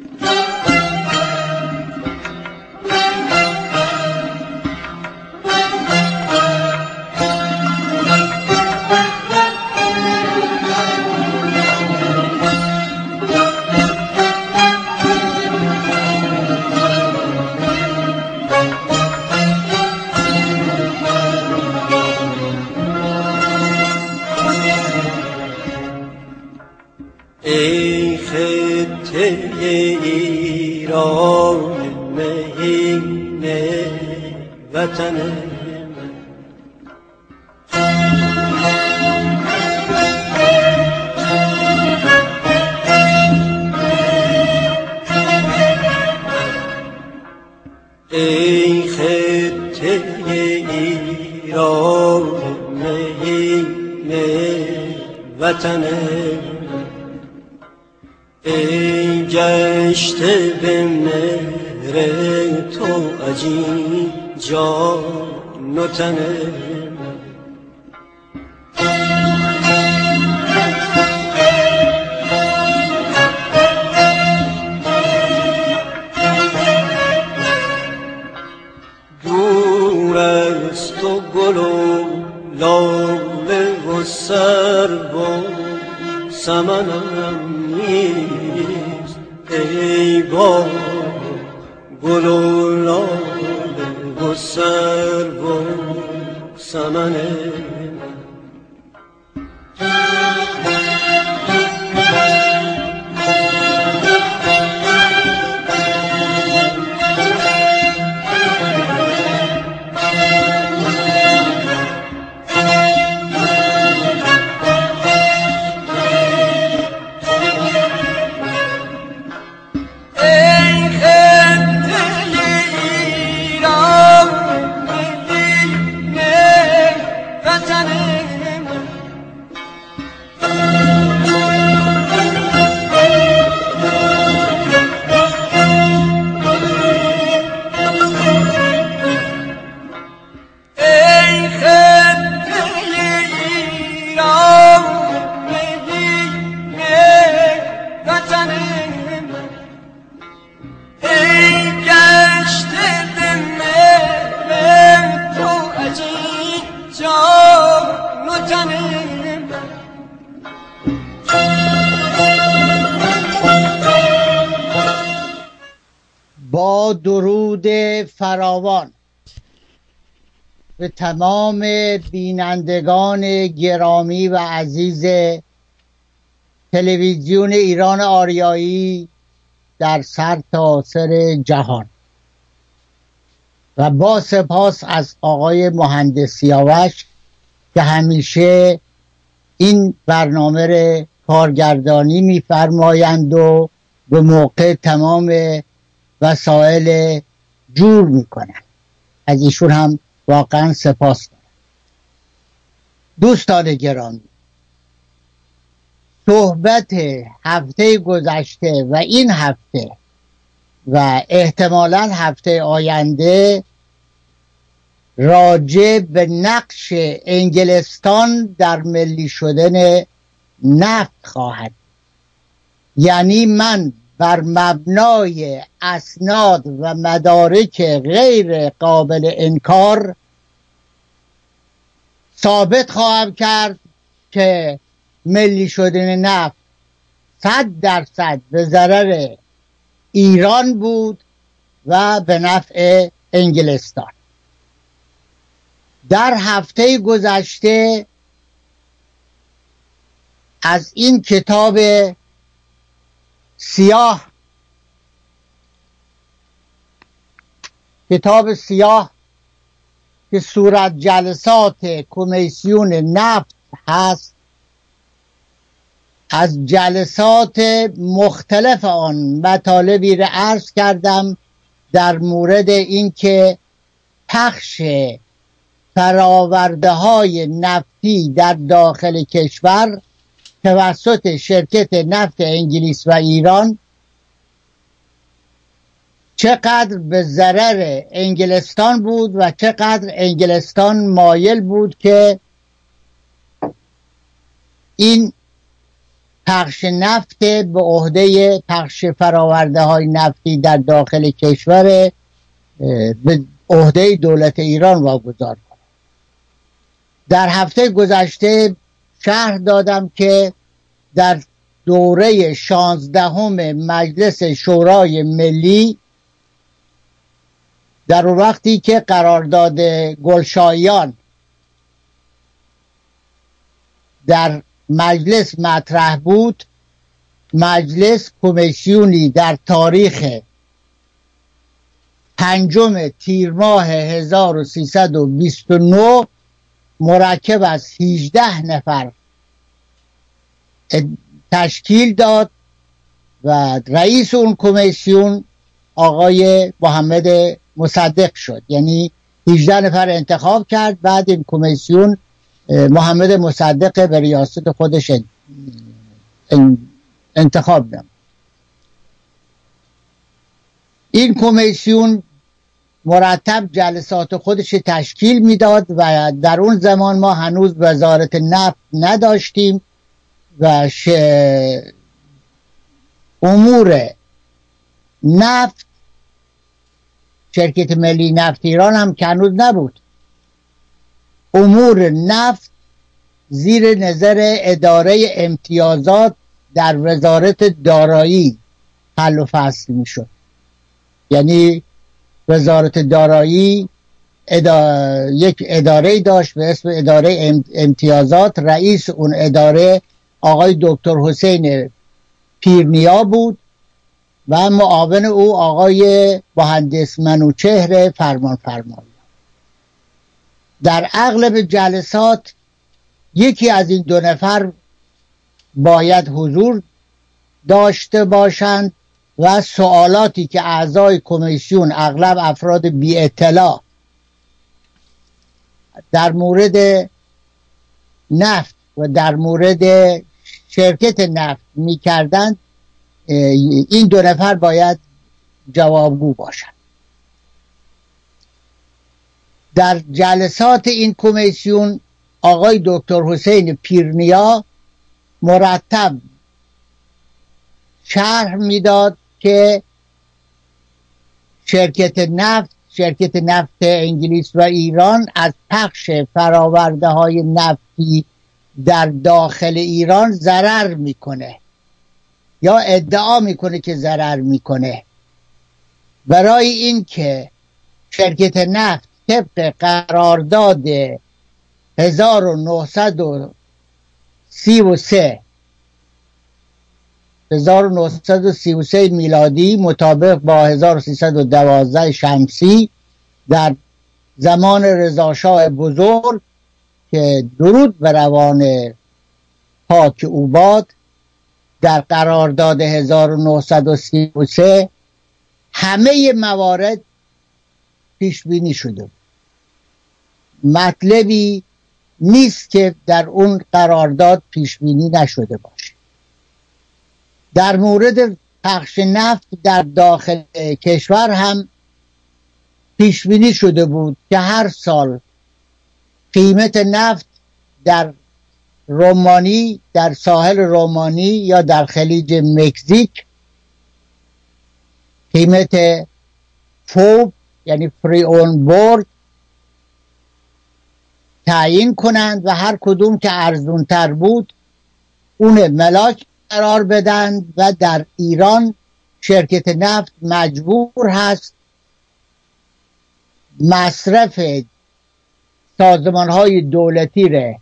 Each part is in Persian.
ای درود فراوان به تمام بینندگان گرامی و عزیز تلویزیون ایران آریایی در سر تا سر جهان. و با سپاس از آقای مهندس سیاوش که همیشه این برنامه کارگردانی میفرمایند و به موقع تمام وسایل جور می‌کنند از ایشون هم واقعا سپاس دارم. دوستان گرامی صحبت هفته گذشته و این هفته و احتمالا هفته آینده راجع به نقش انگلستان در ملی شدن نفت خواهد. یعنی من بر مبنای اسناد و مدارک غیر قابل انکار ثابت خواهم کرد که ملی شدن نفت صد درصد به ضرر ایران بود و به نفع انگلستان. در هفته گذشته از این کتاب سیاه. کتاب سیاه که صورت جلسات کمیسیون نفت هست از جلسات مختلف آن مطالبی را عرض کردم در مورد اینکه پخش فراورده های نفتی در داخل کشور توسط شرکت نفت انگلیس و ایران چقدر به ضرر انگلستان بود و چقدر انگلستان مایل بود که این پخش نفت به عهده پخش فراورده های نفتی در داخل کشور به عهده دولت ایران واگذار کنه در هفته گذشته شهر دادم که در دوره شانزدهم مجلس شورای ملی در وقتی که قرارداد گلشایان در مجلس مطرح بود مجلس کمیسیونی در تاریخ پنجم تیر ماه 1329 مرکب از 18 نفر تشکیل داد و رئیس اون کمیسیون آقای محمد مصدق شد. یعنی 18 نفر انتخاب کرد بعد این کمیسیون محمد مصدق به ریاست خودش انتخاب نمود. این کمیسیون مرتب جلسات خودش تشکیل می‌داد و در اون زمان ما هنوز وزارت نفت نداشتیم و. امور نفت شرکت ملی نفت ایران هم که هنوز نبود امور نفت زیر نظر اداره امتیازات در وزارت دارایی حل و فصل می شد یعنی وزارت دارایی یک اداره داشت به اسم اداره امتیازات. رئیس اون اداره آقای دکتر حسین پیرنیا بود و معاون او آقای مهندس منوچهر فرمان فرمان در اغلب جلسات یکی از این دو نفر باید حضور داشته باشند. و سوالاتی که اعضای کمیسیون اغلب افراد بی اطلاع در مورد نفت و در مورد شرکت نفت می‌کردند این دو نفر باید جوابگو باشند. در جلسات این کمیسیون آقای دکتر حسین پیرنیا مرتب شرح می‌داد که شرکت نفت شرکت نفت انگلیس و ایران از پخش فراورده های نفتی در داخل ایران ضرر می‌کنه یا ادعا می‌کنه که ضرر می‌کنه. برای اینکه شرکت نفت طبق قرارداد 1933 1933 میلادی مطابق با 1312 شمسی در زمان رضاشاه بزرگ که درود به روان پاک او باد در قرارداد 1933 همه موارد پیش بینی شده مطلبی نیست که در اون قرارداد پیش بینی نشده باشه. در مورد پخش نفت در داخل کشور هم پیش بینی شده بود که هر سال قیمت نفت در رومانی در ساحل رومانی یا در خلیج مکزیک قیمت فوب یعنی فری اون بورد تعیین کنند و هر کدوم که ارزون تر بود اون ملاک قرار بدن و در ایران شرکت نفت مجبور هست مصرف سازمان های دولتی ره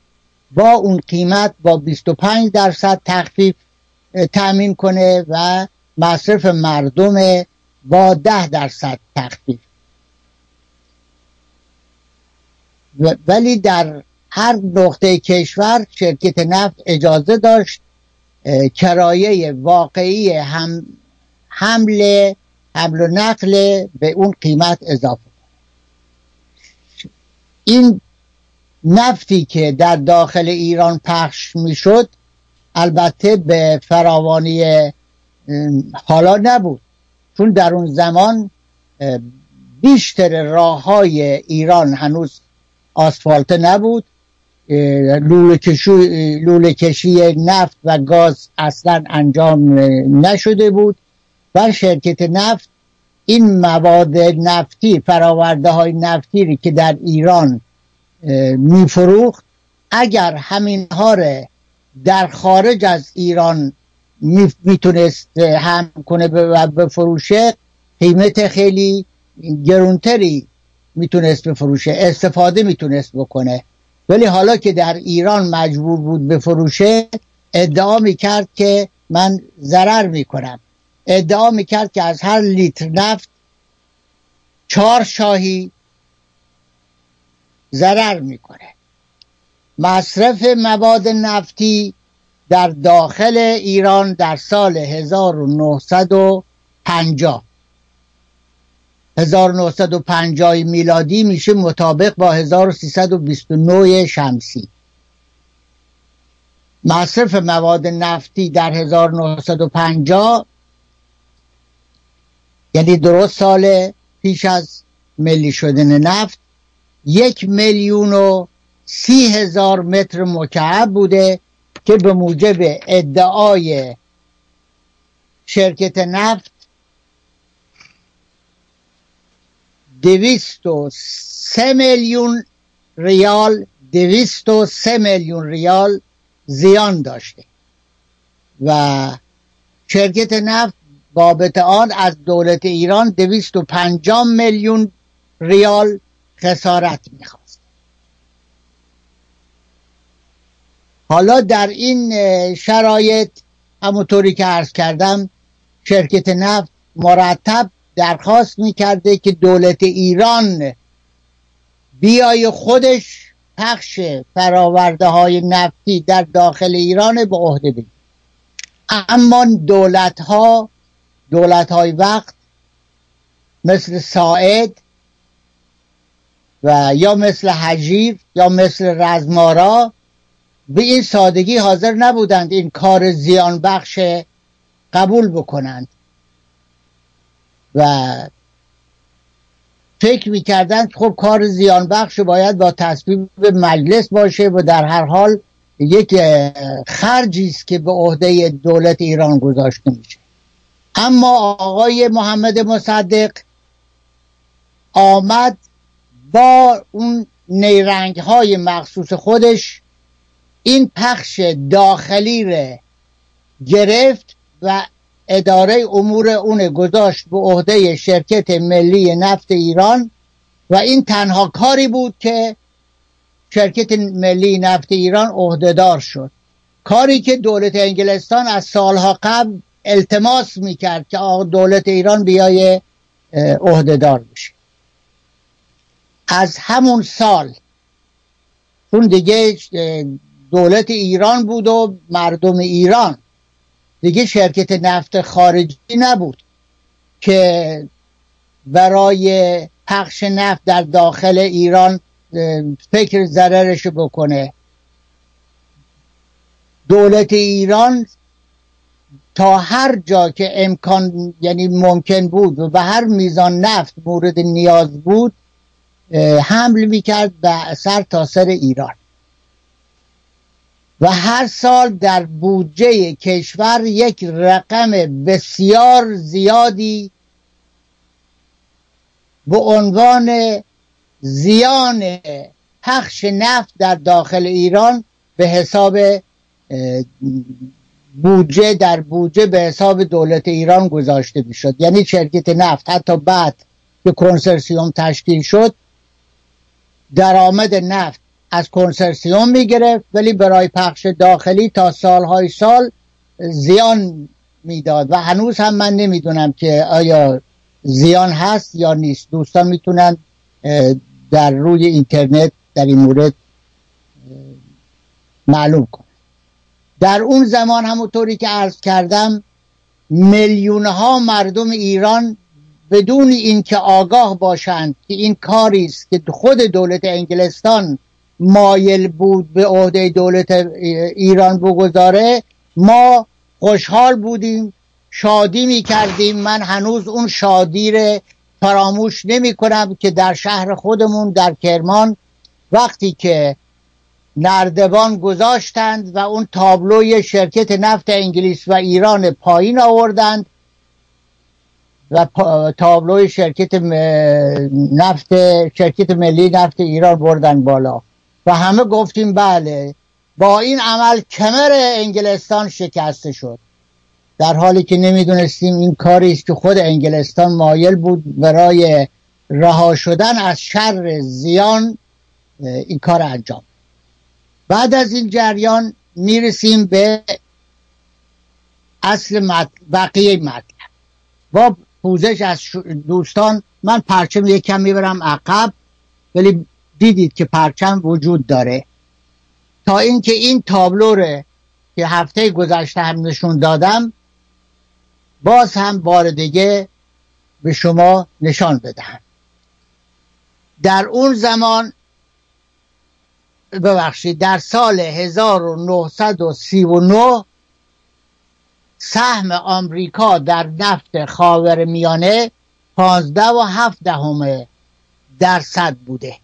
با اون قیمت با 25 درصد تخفیف تأمین کنه و مصرف مردم با 10 درصد تخفیف. ولی در هر نقطه کشور شرکت نفت اجازه داشت کرایه واقعی هم حمل حمل و نقل به اون قیمت اضافه این نفتی که در داخل ایران پخش می‌شد البته به فراوانی حالا نبود. چون در اون زمان بیشتر راه های ایران هنوز آسفالت نبود. لوله کشی نفت و گاز اصلا انجام نشده بود و شرکت نفت این مواد نفتی فراورده های نفتی که در ایران میفروخت اگر همین ها در خارج از ایران می‌تونست هم کنه و بفروشه قیمت خیلی گرونتری می‌تونست بفروشه استفاده می‌تونست بکنه. ولی حالا که در ایران مجبور بود بفروشه ادعا می‌کرد که من ضرر می‌کنم. ادعا می‌کرد که از هر لیتر نفت چهار شاهی ضرر می‌کنه. مصرف مواد نفتی در داخل ایران در سال 1950 1950 میلادی میشه مطابق با 1329 شمسی. مصرف مواد نفتی در 1950 یعنی درست سال پیش از ملی شدن نفت یک میلیون و سی هزار متر مکعب بوده که به موجب ادعای شرکت نفت دویست و سه میلیون ریال دویست و سه میلیون ریال زیان داشته. و شرکت نفت بابت آن از دولت ایران دویست و پنجام میلیون ریال خسارت می‌خواست. حالا در این شرایط همونطوری که عرض کردم شرکت نفت مرتب درخواست می‌کرده که دولت ایران بیای خودش پخش فراورده های نفتی در داخل ایران به عهده بگیره. اما دولت ها دولت های وقت مثل ساعد و یا مثل حجیر یا مثل رزمارا به این سادگی حاضر نبودند این کار زیان بخش قبول بکنند. و فکر می‌کردند خب کار زیان بخش باید با تصویب مجلس باشه و در هر حال یک خرجی است که به عهده دولت ایران گذاشته میشه. اما آقای محمد مصدق آمد با اون نیرنگ های مخصوص خودش این پخش داخلی رو گرفت و اداره امور اون گذاشت به عهده شرکت ملی نفت ایران و این تنها کاری بود که شرکت ملی نفت ایران عهدهدار شد. کاری که دولت انگلستان از سالها قبل التماس می‌کرد که دولت ایران بیای عهدهدار بشه. از همون سال اون دیگه دولت ایران بود و مردم ایران دیگه شرکت نفت خارجی نبود که برای پخش نفت در داخل ایران فکر ضررش بکنه. دولت ایران تا هر جا که امکان یعنی ممکن بود و به هر میزان نفت مورد نیاز بود حمل می‌کرد به سر تا سر ایران. و هر سال در بودجه کشور یک رقم بسیار زیادی به عنوان زیان پخش نفت در داخل ایران به حساب بودجه در بودجه به حساب دولت ایران گذاشته می‌شد. یعنی شرکت نفت. حتی بعد که کنسرسیوم تشکیل شد درآمد نفت از کنسرسیوم می‌گرفت ولی برای پخش داخلی تا سالهای سال زیان می‌داد و هنوز هم من نمی‌دونم که آیا زیان هست یا نیست. دوستان می‌تونن در روی اینترنت در این مورد معلوم کنن. در اون زمان همونطوری که عرض کردم میلیون ها مردم ایران بدون اینکه آگاه باشند که این کاری است که خود دولت انگلستان مایل بود به عهده دولت ایران بگذاره ما خوشحال بودیم شادی می کردیم من هنوز اون شادی رو فراموش نمی کنم که در شهر خودمون در کرمان وقتی که نردبان گذاشتند و اون تابلوی شرکت نفت انگلیس و ایران پایین آوردند و تابلوی شرکت نفت شرکت ملی نفت ایران بردن بالا. و همه گفتیم بله. با این عمل کمر انگلستان شکسته شد. در حالی که نمی‌دونستیم این کاری است که خود انگلستان مایل بود برای رها شدن از شر زیان این کار انجام. بعد از این جریان می‌رسیم به اصل مطلب بقیه مطلب. با پوزش از دوستان من پرچم یکم می‌برم عقب ولی دیدید که پرچم وجود داره. تا اینکه این تابلو رو که هفته گذشته هم نشون دادم باز هم بار دیگه به شما نشان بدهم. در اون زمان ببخشید در سال 1939 سهم آمریکا در نفت خاور میانه پانزده و هفت دهم درصد بوده.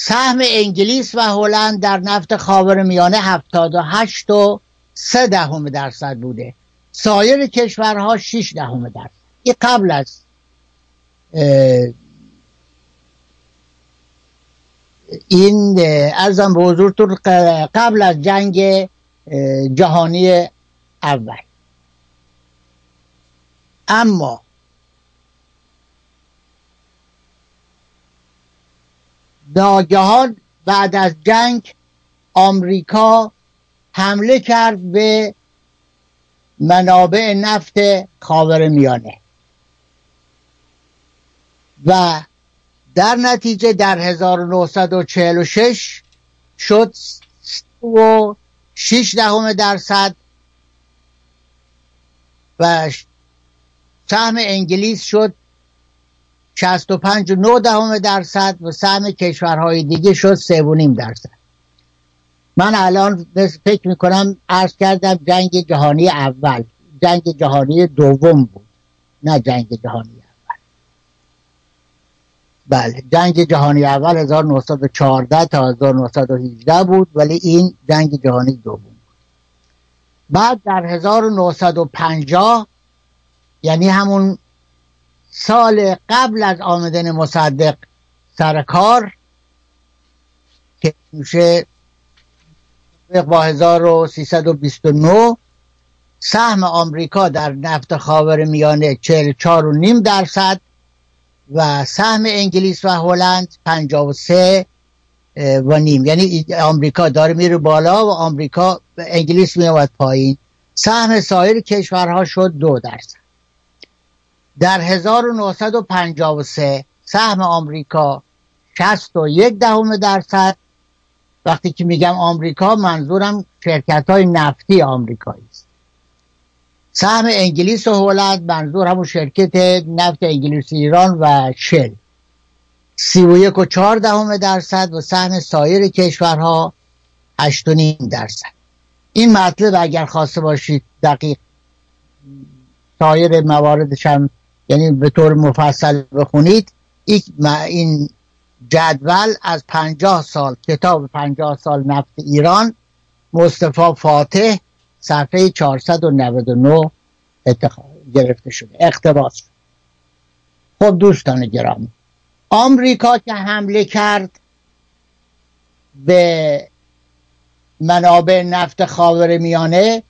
سهم انگلیس و هلند در نفت خاور میانه هفتاد و هشت و سه دهم درصد بوده. سایر کشورها شیش دهم درصد. این قبل از این ارزم به حضورتون قبل از جنگ جهانی اول. اما ناگهان بعد از جنگ آمریکا حمله کرد به منابع نفت خاور میانه. و در نتیجه در 1946 شد و 6 دهم درصد و سهم انگلیس شد 65 و دهم درصد و سهم کشورهای دیگه شد 3.5 درصد. من الان فکر می‌کنم عرض کردم جنگ جهانی اول. جنگ جهانی دوم بود. نه جنگ جهانی اول. بله جنگ جهانی اول 1914 تا 1918 بود ولی این جنگ جهانی دوم بود. بعد در 1950 یعنی همون سال قبل از آمدن مصدق سر کار که میشه با 1329 سهم آمریکا در نفت خاور میانه 44 و نیم درصد و سهم انگلیس و هلند 53 و نیم. یعنی آمریکا داره میره بالا و آمریکا انگلیس میاد پایین. سهم سایر کشورها شد دو درصد. در 1953 سهم آمریکا 61 دهم درصد. وقتی که میگم آمریکا منظورم شرکت های نفتی آمریکایی است. سهم انگلیس و هلند منظور همون شرکت نفت انگلیس ایران و شل. سی و یک چهار دهم درصد و سهم سایر کشورها هشت و نیم درصد. این مطلب اگر خواسته باشید دقیق سایر مواردش هم یعنی به طور مفصل بخونید این جدول از پنجاه سال کتاب پنجاه سال نفت ایران مصطفی فاتح صفحه 499 اتخاب گرفته شده اقتباس شده خب دوستان گرامی آمریکا که حمله کرد به منابع نفت خاور میانه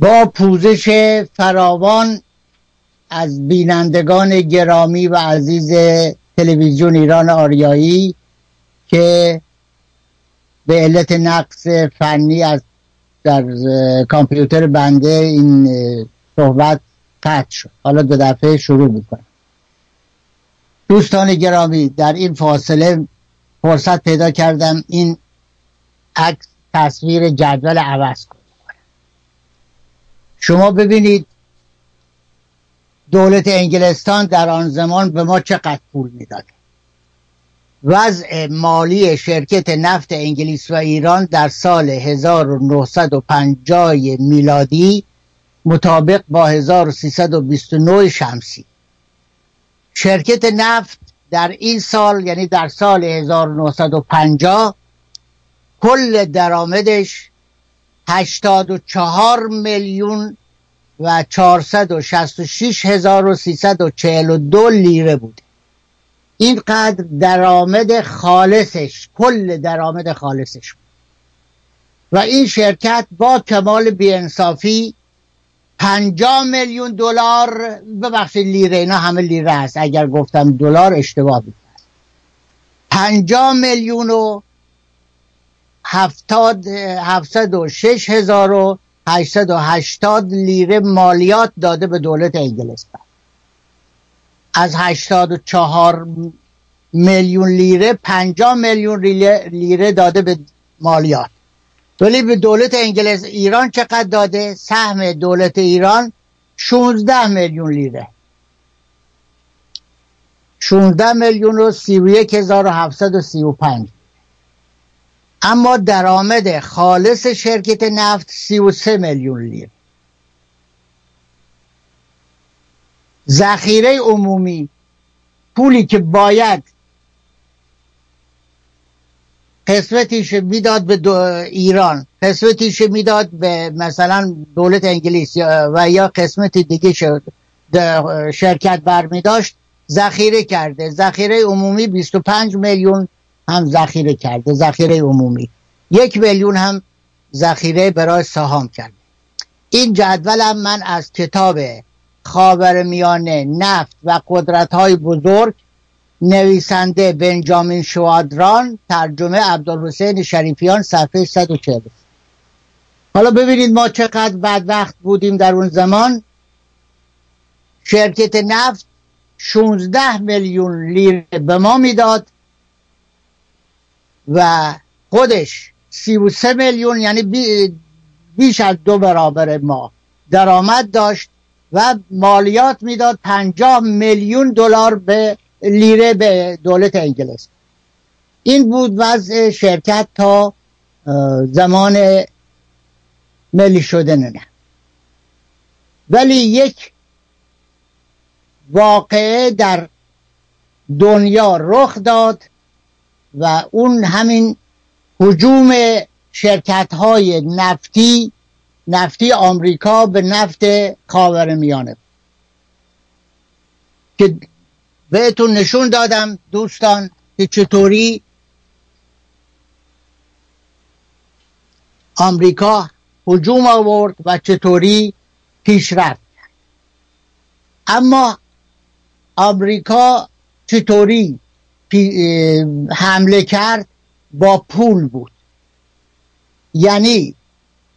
با پوزش فراوان از بینندگان گرامی و عزیز تلویزیون ایران آریایی که به علت نقص فنی از در کامپیوتر بنده این صحبت قطع شد. حالا دو دفعه شروع می‌کنم. دوستان گرامی در این فاصله فرصت پیدا کردم این عکس تصویر جدول عوض شما ببینید دولت انگلستان در آن زمان به ما چقدر پول می‌داد. وضع مالی شرکت نفت انگلیس و ایران در سال 1950 میلادی مطابق با 1329 شمسی. شرکت نفت در این سال یعنی در سال 1950 کل درآمدش 84 میلیون و 466 هزار و 342 لیره بوده اینقدر درآمد خالصش کل درآمد خالصش بود. و این شرکت با کمال بیانصافی 50 میلیون دلار ببخشید لیره اینا همه لیره هست اگر گفتم دلار اشتباه بود. 50 میلیون و هفتاد هفتصد و شش هزار و هشتصد و هشتاد لیره مالیات داده به دولت انگلستان. از هشتاد و چهار میلیون لیره پنجاه میلیون لیره داده به مالیات. ولی به دولت انگلیس ایران چقدر داده؟ سهم دولت ایران 16 میلیون لیره. 16 میلیون و 31 هزار و 735 اما درآمد خالص شرکت نفت 33 میلیون لیره ذخیره عمومی پولی که باید قسمتیش می‌داد به ایران قسمتیش می‌داد به مثلا دولت انگلیس و یا قسمت دیگه شد شرکت برمی داشت ذخیره کرده. ذخیره عمومی 25 میلیون هم ذخیره کرده ذخیره عمومی. یک میلیون هم ذخیره برای سهام کرده این جدول هم من از کتاب خاور میانه نفت و قدرت های بزرگ نویسنده بنجامین شوادران ترجمه عبدالحسین شریفیان صفحه 140 حالا ببینید ما چقدر بدبخت بودیم در اون زمان. شرکت نفت 16 میلیون لیره به ما می‌داد. و خودش 33 میلیون یعنی بیش از دو برابر ما درآمد داشت و مالیات می‌داد 50 میلیون دلار به لیره به دولت انگلیس این بود وضع شرکت تا زمان ملی شدن نه. ولی یک واقعه در دنیا رخ داد و اون همین حجوم شرکت های نفتی نفتی آمریکا به نفت خاور میانه. که بهتون نشون دادم دوستان که چطوری آمریکا هجوم آورد و چطوری پیشرفت اما آمریکا چطوری حمله کرد با پول بود. یعنی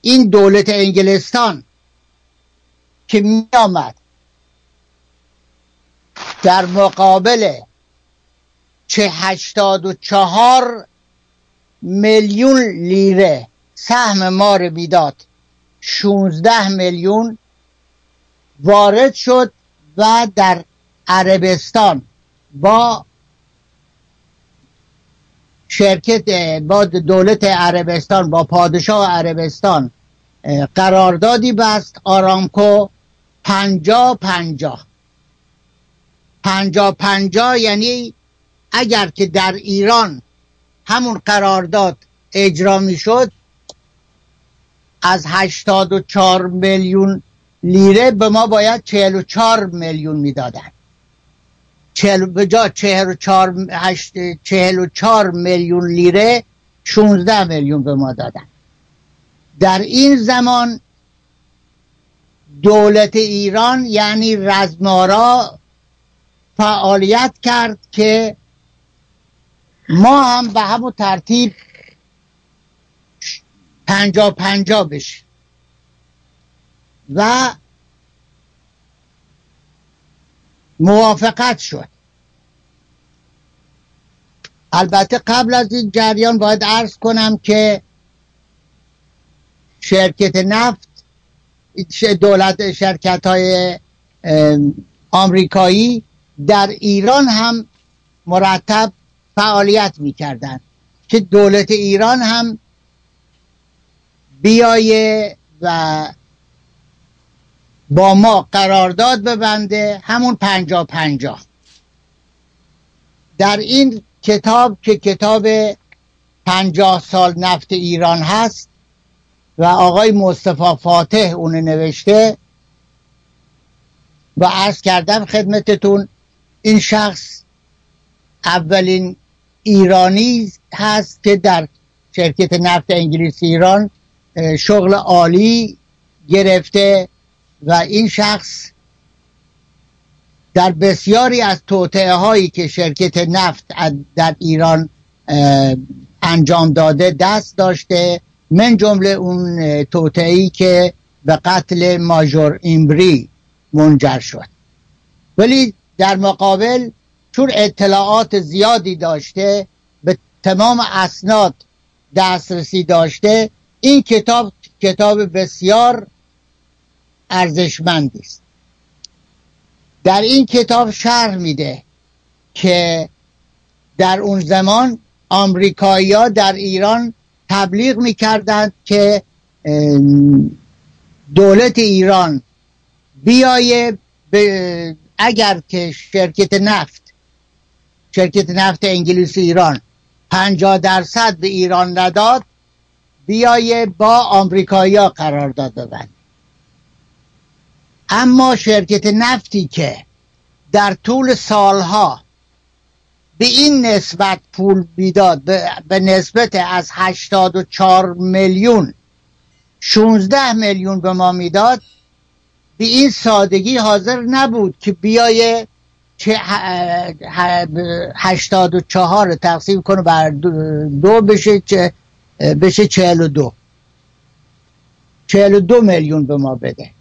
این دولت انگلستان که می آمد در مقابل چه هشتاد و چهار میلیون لیره سهم ما رو می‌داد 16 میلیون وارد شد و در عربستان با شرکت با دولت عربستان با پادشاه عربستان قراردادی بست آرامکو پنجا پنجا پنجا پنجا یعنی اگر که در ایران همون قرارداد اجرا می شد از هشتاد و چار میلیون لیره به ما باید چهل و چار میلیون می‌دادن. چهل جا چهل و چار, چهل و چار میلیون لیره شونزده میلیون به ما دادن. در این زمان دولت ایران یعنی رزمارا فعالیت کرد که ما هم به همون ترتیب پنجا پنجا بشیم. و موافقت شد. البته قبل از این جریان باید عرض کنم که شرکت نفت دولت شرکت های آمریکایی در ایران هم مرتب فعالیت می‌کردن که دولت ایران هم بیایه و با ما قرارداد ببنده همون پنجا پنجا. در این کتاب که کتاب پنجاه سال نفت ایران هست و آقای مصطفی فاتح اون نوشته و عرض کردم خدمتتون این شخص اولین ایرانی هست که در شرکت نفت انگلیس ایران شغل عالی گرفته و این شخص در بسیاری از توطعه هایی که شرکت نفت در ایران انجام داده دست داشته. من جمله اون توطعی که به قتل ماجور ایمبری منجر شد. ولی در مقابل چون اطلاعات زیادی داشته به تمام اسناد دسترسی داشته این کتاب کتاب بسیار ارزشمندی است در این کتاب شرح میده که در اون زمان آمریکایی ها در ایران تبلیغ می‌کردند که دولت ایران بیایه اگر که شرکت نفت شرکت نفت انگلیس ایران پنجاه درصد به ایران نداد بیایه با آمریکایی ها قرار داد ببند اما شرکت نفتی که در طول سالها به این نسبت پول بیداد به نسبت از 84 میلیون 16 میلیون به ما می‌داد به این سادگی حاضر نبود که بیایه چه هشتاد و چهار تقسیم کنه بر دو بشه چه بشه چهل و دو. چهل و دو میلیون به ما بده.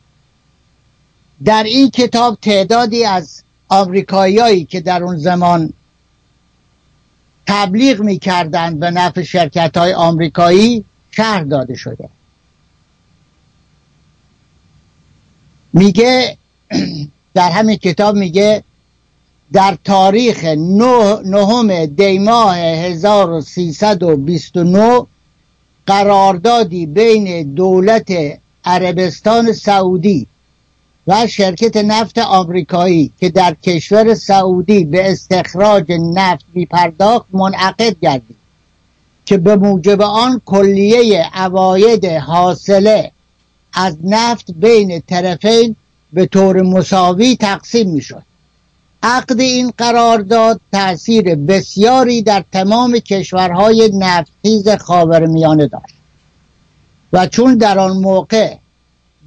در این کتاب تعدادی از آمریکاییایی که در اون زمان تبلیغ می‌کردند به نفع شرکت های آمریکایی شهر داده شده. میگه در همین کتاب میگه در تاریخ نهم دیماه 1329 قراردادی بین دولت عربستان سعودی و شرکت نفت آمریکایی که در کشور سعودی به استخراج نفت می پرداخت منعقد گردید که به موجب آن کلیه عواید حاصله از نفت بین طرفین به طور مساوی تقسیم می شد عقد این قرارداد تأثیر بسیاری در تمام کشورهای نفتخیز خاورمیانه داشت و چون در آن موقع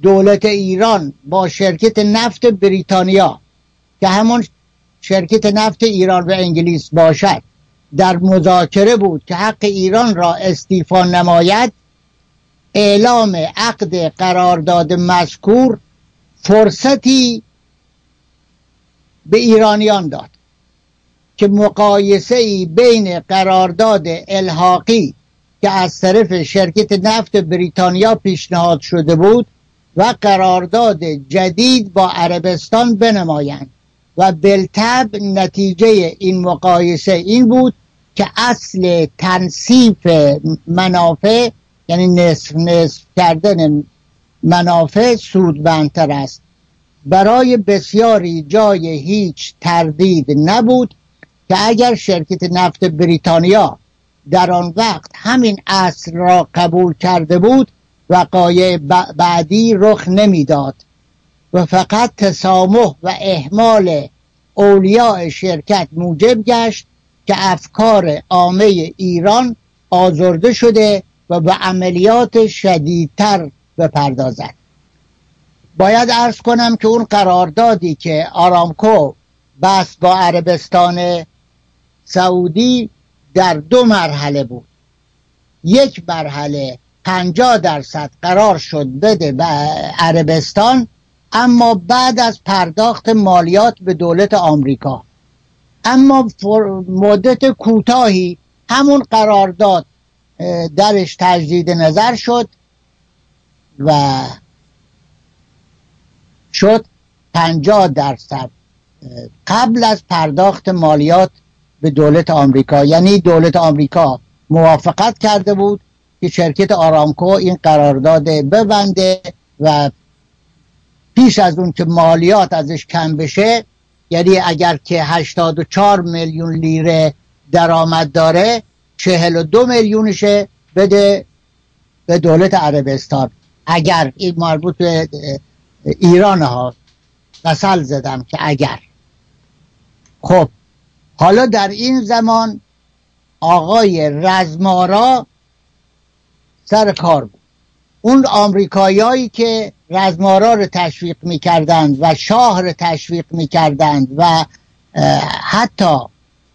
دولت ایران با شرکت نفت بریتانیا که همون شرکت نفت ایران و انگلیس باشد در مذاکره بود که حق ایران را استیفا نماید. اعلام عقد قرارداد مذکور فرصتی به ایرانیان داد که مقایسه ای بین قرارداد الحاقی که از طرف شرکت نفت بریتانیا پیشنهاد شده بود و قرارداد جدید با عربستان بنمایند و بلتب نتیجه این مقایسه این بود که اصل تنصیف منافع یعنی نصف نصف کردن منافع سودمندتر است. برای بسیاری جای هیچ تردید نبود که اگر شرکت نفت بریتانیا در آن وقت همین اصل را قبول کرده بود وقایع بعدی رخ نمی‌داد. و فقط تسامح و احمال اولیاء شرکت موجب گشت که افکار عامه ایران آزرده شده و به عملیات شدیدتر بپردازد. باید ارز کنم که اون قراردادی که آرامکو بست با عربستان سعودی در دو مرحله بود. یک مرحله پنجاه درصد قرار شد بده به عربستان اما بعد از پرداخت مالیات به دولت آمریکا. اما مدت کوتاهی همون قرارداد درش تجدید نظر شد و شد پنجاه درصد قبل از پرداخت مالیات به دولت آمریکا. یعنی دولت آمریکا موافقت کرده بود که شرکت آرامکو این قرارداد ببنده و پیش از اون که مالیات ازش کم بشه یعنی اگر که 84 میلیون لیره درآمد داره 42 میلیونشه بده به دولت عربستان. اگر این مربوط به ایران ها مثل زدم که اگر. خب حالا در این زمان آقای رزمارا سر کار بود. اون آمریکایایی که رزمارا رو تشویق می‌کردند و شاه رو تشویق می‌کردند و حتی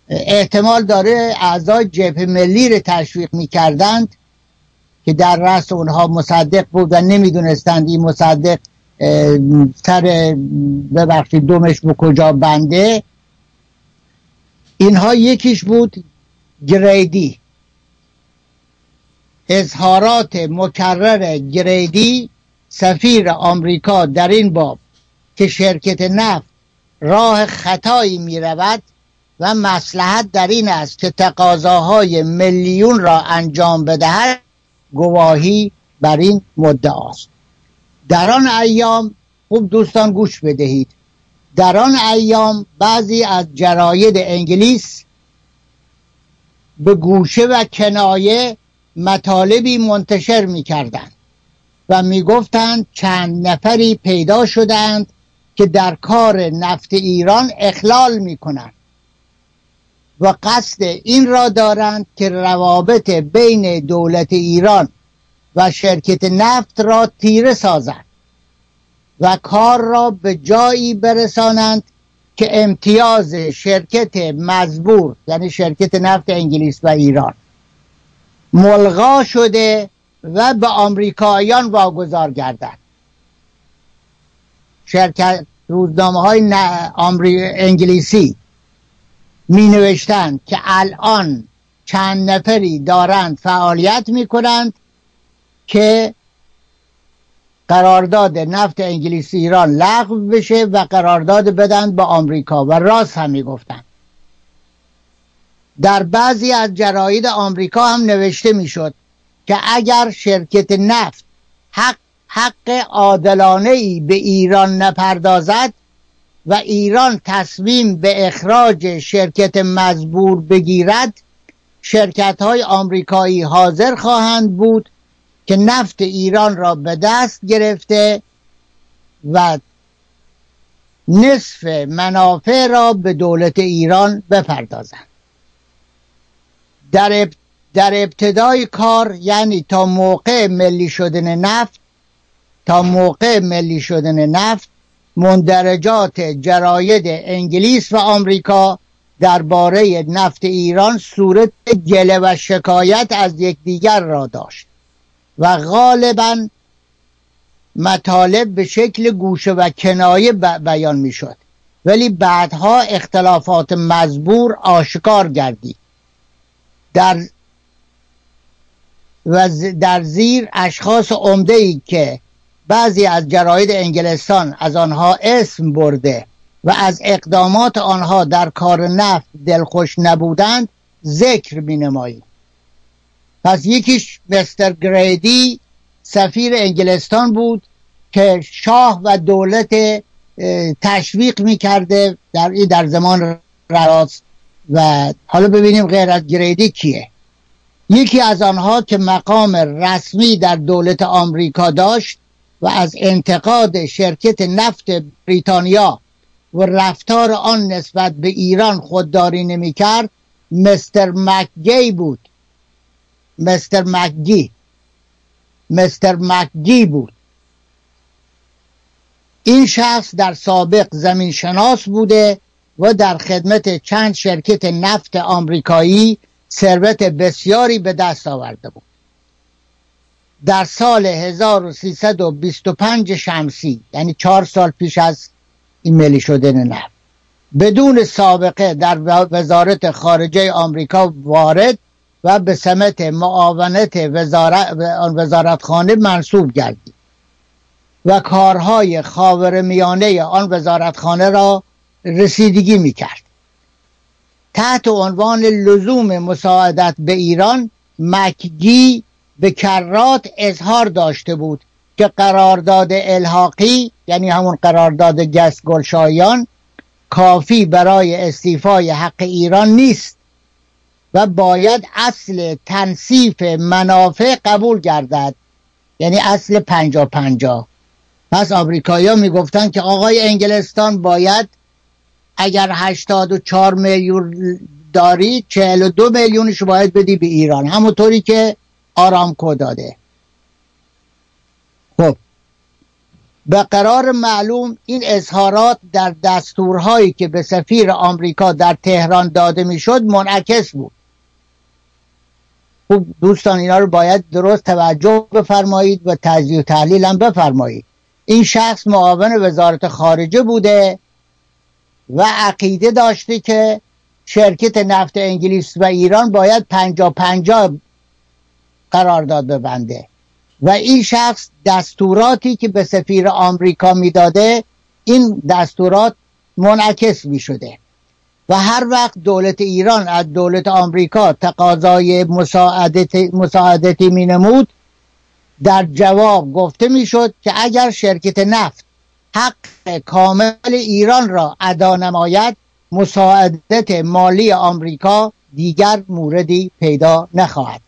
احتمال داره اعضای جبهه ملی رو تشویق می‌کردند که در رأس اونها مصدق بود و نمی‌دونستند این مصدق سر ببخشید دومش به کجا بنده. اینها یکیش بود گریدی. اظهارات مکرر گریدی سفیر آمریکا در این باب که شرکت نفت راه خطایی می رود و مسلحت در این است که تقاضاهای میلیون را انجام بدهد گواهی بر این مدعاست در آن ایام خوب دوستان گوش بدهید. در آن ایام بعضی از جراید انگلیس به گوشه و کنایه مطالبی منتشر می کردند و می گفتند چند نفری پیدا شدند که در کار نفت ایران اخلال می کنند و قصد این را دارند که روابط بین دولت ایران و شرکت نفت را تیره سازند و کار را به جایی برسانند که امتیاز شرکت مزبور یعنی شرکت نفت انگلیس و ایران. ملغا شده و به آمریکایان واگذار گردند شرکت روزنامه های انگلیسی می نوشتند که الان چند نفری دارند فعالیت می کنند که قرارداد نفت انگلیسی ایران لغو بشه و قرارداد بدن با آمریکا و راست هم می‌گفتن در بعضی از جراید آمریکا هم نوشته می‌شد که اگر شرکت نفت حق حق عادلانه ای به ایران نپردازد و ایران تصمیم به اخراج شرکت مزبور بگیرد شرکت های آمریکایی حاضر خواهند بود که نفت ایران را به دست گرفته و نصف منافع را به دولت ایران بپردازند. در, در ابتدای کار یعنی تا موقع ملی شدن نفت تا موقع ملی شدن نفت مندرجات جراید انگلیس و آمریکا درباره نفت ایران صورت گله و شکایت از یکدیگر را داشت و غالبا مطالب به شکل گوشه و کنایه بیان می شد ولی بعدها اختلافات مزبور آشکار گردید. در و در زیر اشخاص عمده ای که بعضی از جراید انگلستان از آنها اسم برده و از اقدامات آنها در کار نفت دلخوش نبودند ذکر می نمایید پس یکیش مستر گریدی سفیر انگلستان بود که شاه و دولت تشویق می‌کرده در این در زمان راست. و حالا ببینیم غیر از گریدی کیه. یکی از آنها که مقام رسمی در دولت آمریکا داشت و از انتقاد شرکت نفت بریتانیا و رفتار آن نسبت به ایران خودداری نمی‌کرد مستر مکگی بود. مستر مکگی. مستر مکگی بود. این شخص در سابق زمین شناس بوده و در خدمت چند شرکت نفت آمریکایی ثروت بسیاری به دست آورده بود. در سال 1325 شمسی یعنی چهار سال پیش از این ملی شدن نفت بدون سابقه در وزارت خارجه آمریکا وارد و به سمت معاونت وزارت وزارتخانه منصوب گردید. و کارهای خاور میانه آن وزارتخانه را رسیدگی می‌کرد. تحت عنوان لزوم مساعدت به ایران مکگی به کرات اظهار داشته بود که قرارداد الحاقی یعنی همون قرارداد گس گلشایان کافی برای استیفای حق ایران نیست و باید اصل تنصیف منافع قبول گردد. یعنی اصل پنجا پنجا. پس آمریکایی می‌گفتن که آقای انگلستان باید اگر 84 میلیون داری 42 میلیونش باید بدی به ایران. همونطوری که آرامکو داده. خب. به قرار معلوم این اظهارات در دستورهایی که به سفیر آمریکا در تهران داده می‌شد منعکس بود. خوب دوستان اینا رو باید درست توجه بفرمایید و تجزیه و تحلیل هم بفرمایید. این شخص معاون وزارت خارجه بوده. و عقیده داشته که شرکت نفت انگلیس و ایران باید پنجا پنجا قرارداد ببنده و این شخص دستوراتی که به سفیر آمریکا می‌داده این دستورات منعکس می شده و هر وقت دولت ایران از دولت آمریکا تقاضای مساعدتی می نمود در جواب گفته می شد که اگر شرکت نفت حق کامل ایران را ادا نماید مساعدت مالی آمریکا دیگر موردی پیدا نخواهد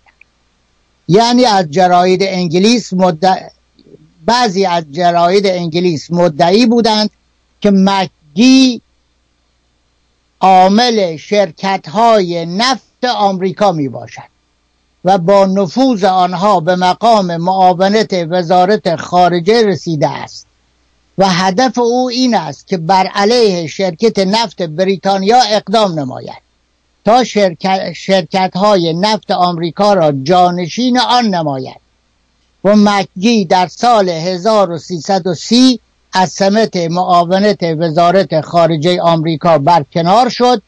یعنی از جراید انگلیس مدع... بعضی از جراید انگلیس مدعی بودند که مکگی عامل شرکت های نفت آمریکا می باشد و با نفوذ آنها به مقام معاونت وزارت خارجه رسیده است. و هدف او این است که بر علیه شرکت نفت بریتانیا اقدام نماید تا شرکت, شرکت های نفت آمریکا را جانشین آن نماید و مکگی در سال 1330 از سمت معاونت وزارت خارجه آمریکا برکنار شد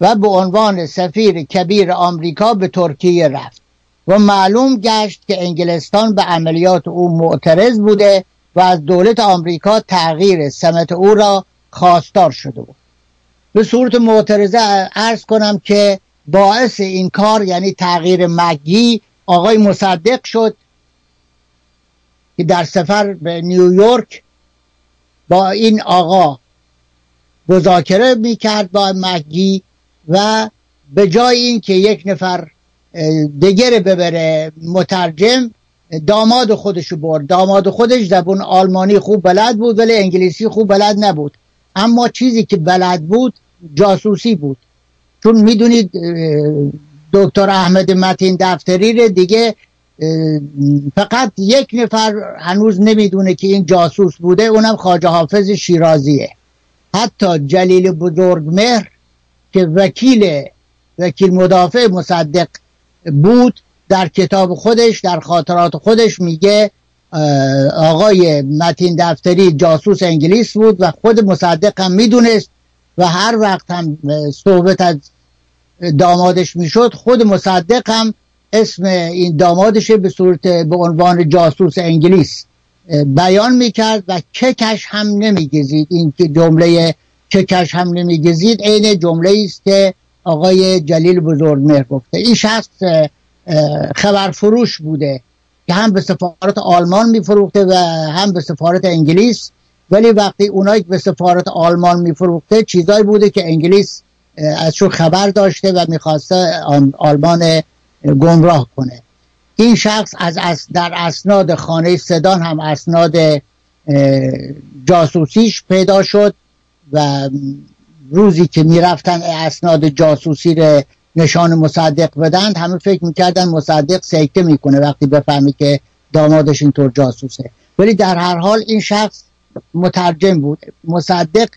و به عنوان سفیر کبیر آمریکا به ترکیه رفت و معلوم گشت که انگلستان به عملیات او معترض بوده و از دولت آمریکا تغییر سمت او را خواستار شده بود. به صورت معترضه ارز کنم که باعث این کار یعنی تغییر مگی آقای مصدق شد که در سفر به نیویورک با این آقا مذاکره می‌کرد با مگی و به جای اینکه یک نفر دگر ببره مترجم داماد خودشو برد. داماد خودش زبون آلمانی خوب بلد بود ولی انگلیسی خوب بلد نبود. اما چیزی که بلد بود جاسوسی بود. چون می‌دونید دکتر احمد متین دفتری دیگه فقط یک نفر هنوز نمی‌دونه که این جاسوس بوده اونم خواجه حافظ شیرازیه. حتی جلیل بزرگمهر که وکیل وکیل مدافع مصدق بود در کتاب خودش در خاطرات خودش میگه آقای متین دفتری جاسوس انگلیس بود و خود مصدق هم می‌دونست و هر وقت هم صحبت از دامادش می‌شد خود مصدق هم اسم این دامادش به صورت به عنوان جاسوس انگلیس بیان می‌کرد و چکش هم نمیگزید. این که جمله چکش هم نمیگزید عین جمله است که آقای جلیل بزرگمهر گفته. این شخص خبر فروش بوده که هم به سفارت آلمان میفروخته و هم به سفارت انگلیس. ولی وقتی اونایی به سفارت آلمان میفروخته چیزایی بوده که انگلیس ازشون خبر داشته و می‌خواسته آلمان گمراه کنه. این شخص از در اسناد خانه صدان هم اسناد جاسوسیش پیدا شد و روزی که می‌رفتن اسناد جاسوسی رو نشان مصدق بدند همه فکر می‌کردن مصدق سکته می‌کنه وقتی بفهمی که دامادش اینطور جاسوسه. ولی در هر حال این شخص مترجم بود. مصدق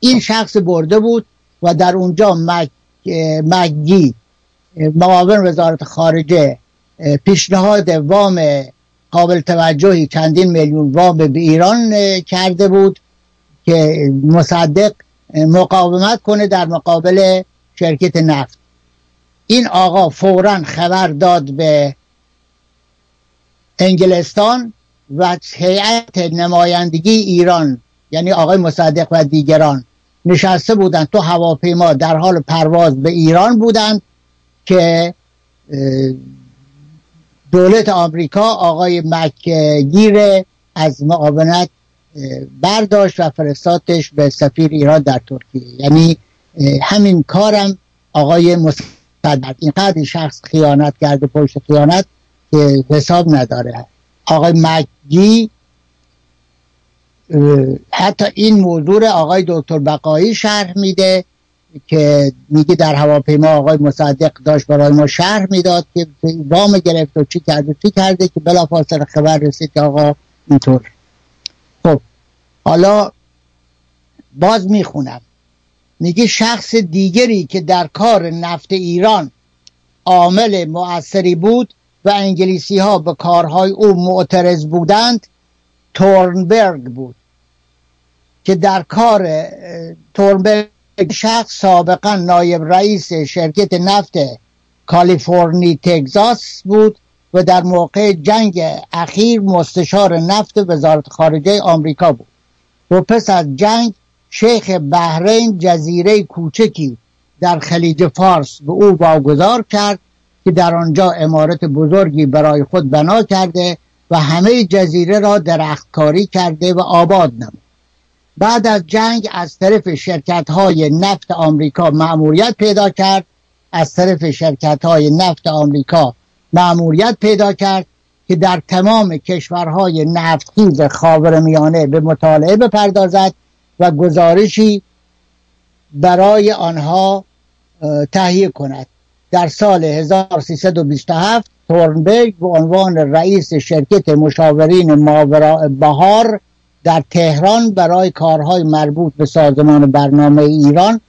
این شخص برده بود و در اونجا مک مگی معاون وزارت خارجه پیشنهاد وام قابل توجهی چندین میلیون وام به ایران کرده بود که مصدق مقاومت کنه در مقابل شرکت نفت. این آقا فورا خبر داد به انگلستان و هیئت نمایندگی ایران یعنی آقای مصدق و دیگران نشسته بودند. تو هواپیما در حال پرواز به ایران بودند که دولت آمریکا آقای مکگیر از معاونت برداشت و فرستادش به سفیر ایران در ترکیه. یعنی همین کارم آقای مصدق اینقدر شخص خیانت کرده پشت خیانت که حساب نداره. آقای مکگی حتی این موضوع آقای دکتر بقایی شرح میده که میگه در هواپیما آقای مصدق داشت برای ما شرح می‌داد که وام گرفت و چی کرده چی کرده که بلافاصله خبر رسید که آقا اینطور. خب حالا باز می‌خونم. میگه شخص دیگری که در کار نفت ایران عامل مؤثری بود و انگلیسی ها به کارهای او معترض بودند تورنبرگ بود. که در کار تورنبرگ شخص سابقا نایب رئیس شرکت نفت کالیفرنی تگزاس بود و در موقع جنگ اخیر مستشار نفت وزارت خارجه آمریکا بود. و پس از جنگ شیخ بحرین جزیره کوچکی در خلیج فارس به او واگذار کرد که در آنجا امارت بزرگی برای خود بنا کرده و همه جزیره را درختکاری کرده و آباد نمود. بعد از جنگ از طرف شرکت های نفت آمریکا معموریت پیدا کرد. از طرف شرکت های نفت آمریکا معموریت پیدا کرد که در تمام کشورهای نفتخیز خاورمیانه به مطالعه بپردازد و گزارشی برای آنها تهیه کند. در سال 1327 تورنبرگ به عنوان رئیس شرکت مشاورین ماورا بهار در تهران برای کارهای مربوط به سازمان برنامه ایران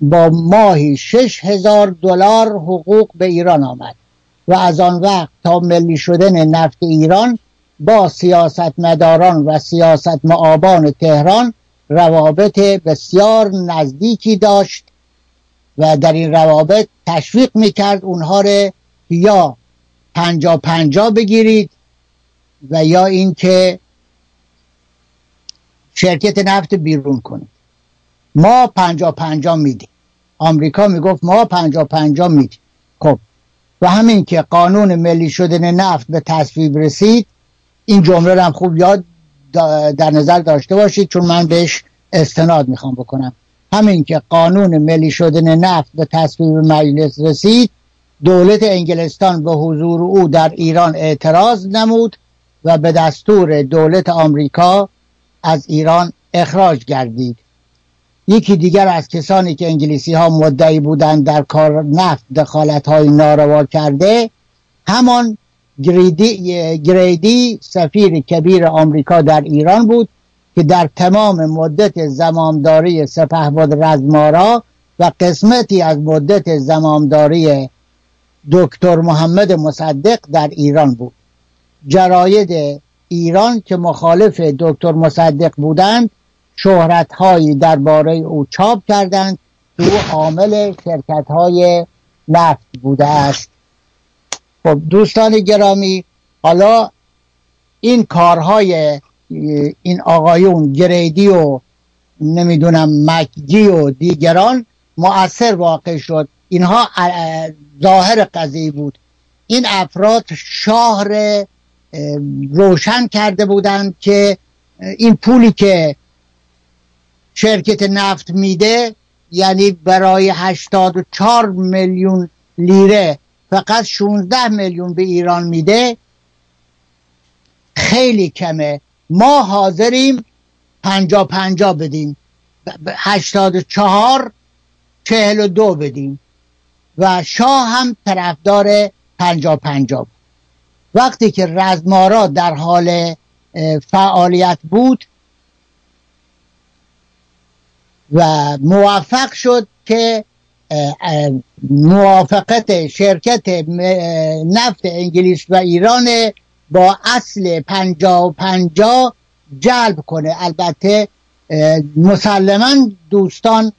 با ماهی شش هزار دلار حقوق به ایران آمد و از آن وقت تا ملی شدن نفت ایران با سیاستمداران و سیاست معابان تهران روابط بسیار نزدیکی داشت و در این روابط تشویق می‌کرد اونها رو یا پنجا پنجا بگیرید و یا اینکه شرکت نفت بیرون کنید. ما پنجا پنجا میدیم. آمریکا می‌گفت ما پنجا پنجا میدیم. خب و همین که قانون ملی شدن نفت به تصویب رسید این جمله هم خوب یاد در نظر داشته باشید چون من بهش استناد می‌خوام بکنم. همین که قانون ملی شدن نفت به تصویب مجلس رسید دولت انگلستان به حضور او در ایران اعتراض نمود و به دستور دولت آمریکا از ایران اخراج گردید. یکی دیگر از کسانی که انگلیسی ها مدعی بودند در کار نفت دخالت های ناروا کرده همان گریدی, گریدی سفیر کبیر آمریکا در ایران بود که در تمام مدت زمامداری سپهبد رزمارا و قسمتی از مدت زمامداری دکتر محمد مصدق در ایران بود. جراید ایران که مخالف دکتر مصدق بودند شهرت هایی درباره او چاپ کردند که او عامل شرکت های نفت بوده است. خب دوستان گرامی حالا این کارهای این آقایون گریدی و نمی‌دونم مکجی و دیگران مؤثر واقع شد. اینها ظاهر قضیه بود. این افراد شهر روشن کرده بودند که این پولی که شرکت نفت میده یعنی برای 84 میلیون لیره فقط 16 میلیون به ایران میده خیلی کمه. ما حاضریم پنجا پنجا بدیم. هشتاد چهار چهل و دو بدیم. و شاه هم طرفدار پنجا پنجا بود. وقتی که رزمارا در حال فعالیت بود و موفق شد که موافقت شرکت نفت انگلیس و ایران با اصل پنجا و پنجا جلب کنه. البته مسلما دوستان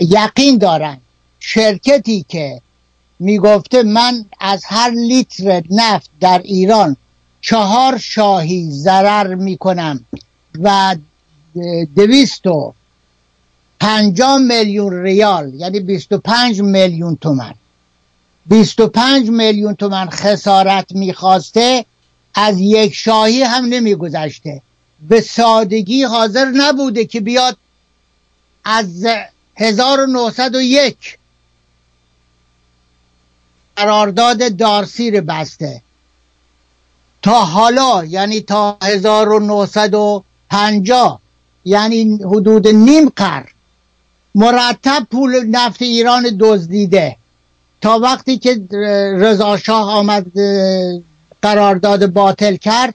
یقین دارن. شرکتی که می‌گفته من از هر لیتر نفت در ایران چهار شاهی ضرر می‌کنم و دویست و پنجاه میلیون ریال یعنی بیست و پنج میلیون تومن بیست و پنج میلیون تومن خسارت می‌خواسته از یک شاهی هم نمیگذشته. به سادگی حاضر نبوده که بیاد از 1901 قرارداد دارسیر بسته. تا حالا یعنی تا 1950 یعنی حدود نیم قرن. مرتب پول نفت ایران دزدیده. تا وقتی که رضا شاه آمد قرارداد باطل کرد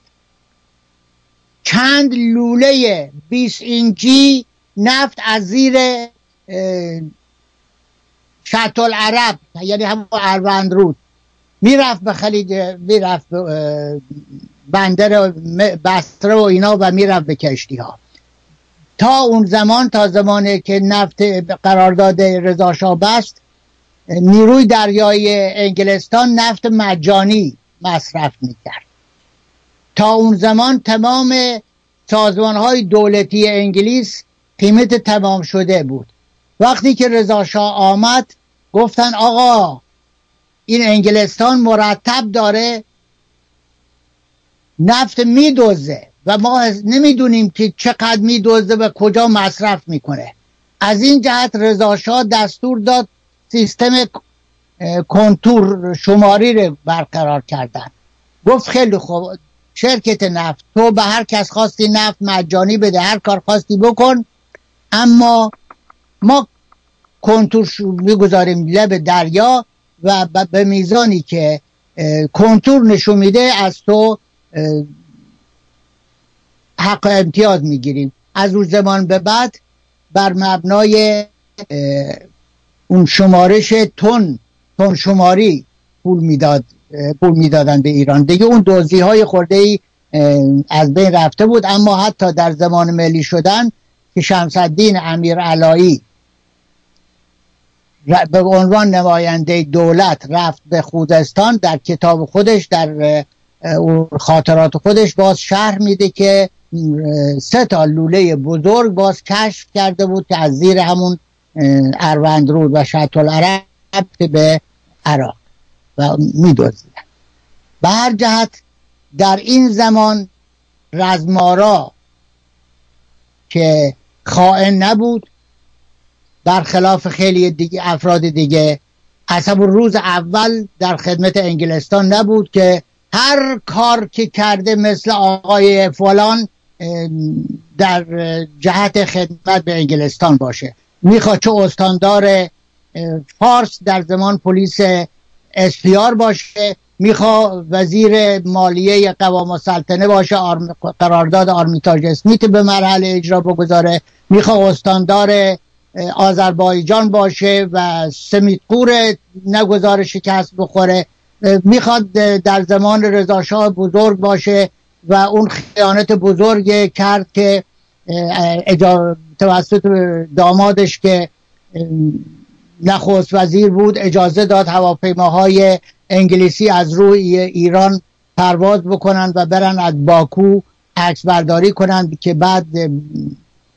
چند لوله 20 اینچی نفت از زیر شط عرب یعنی همون اروند رود. می‌رفت به خلیج می‌رفت بندر بستره و اینا و می‌رفت به کشتی ها تا اون زمان تا زمانی که نفت قرارداد رضا بست نیروی دریای انگلستان نفت مجانی مصرف می‌کرد. تا اون زمان تمام سازمان های دولتی انگلیس قیمت تمام شده بود. وقتی که رضا شاه آمد گفتن آقا این انگلستان مرتب داره نفت میدوزه. و ما نمی‌دونیم که چقدر میدوزه و کجا مصرف می‌کنه. از این جهت رضا دستور داد سیستم کنتور شماری رو برقرار کردن. گفت خیلی خوب شرکت نفت. تو به هر کس خواستی نفت مجانی بده هر کار خواستی بکن. اما ما کنتور می‌گذاریم لب دریا و به میزانی که کنتور نشون میده از تو حق امتیاز می‌گیریم. از اون زمان به بعد بر مبنای اون شمارش تن تن شماری پول می‌داد پول می‌دادن به ایران. دیگه اون دوزی های خورده ای از بین رفته بود. اما حتی در زمان ملی شدن که شمس الدین امیر علایی به عنوان نماینده دولت رفت به خوزستان در کتاب خودش در خاطرات خودش باز شهر میده که سه تا لوله بزرگ باز کشف کرده بود که از زیر همون اروند رود و شط العرب به عراق و میدوزیدن به جهت در این زمان رزمارا که خائن نبود برخلاف خیلی دیگه افراد دیگه همون روز اول در خدمت انگلستان نبود که هر کار که کرده مثل آقای فلان در جهت خدمت به انگلستان باشه. می‌خواد چه استاندار فارس در زمان پلیس اسپیار باشه میخوا وزیر مالیه قوام سلطنه باشه قرارداد آرمیتاژ اسمیت به مرحله اجرا بگذاره. میخوا استاندار آذربایجان باشه و سمیتقور نگذار شکست بخوره. می‌خواد در زمان رضاشاه بزرگ باشه. و اون خیانت بزرگ کرد که توسط دامادش که نخست وزیر بود اجازه داد هواپیماهای انگلیسی از روی ایران پرواز بکنن و برن از باکو عکس برداری کنند که بعد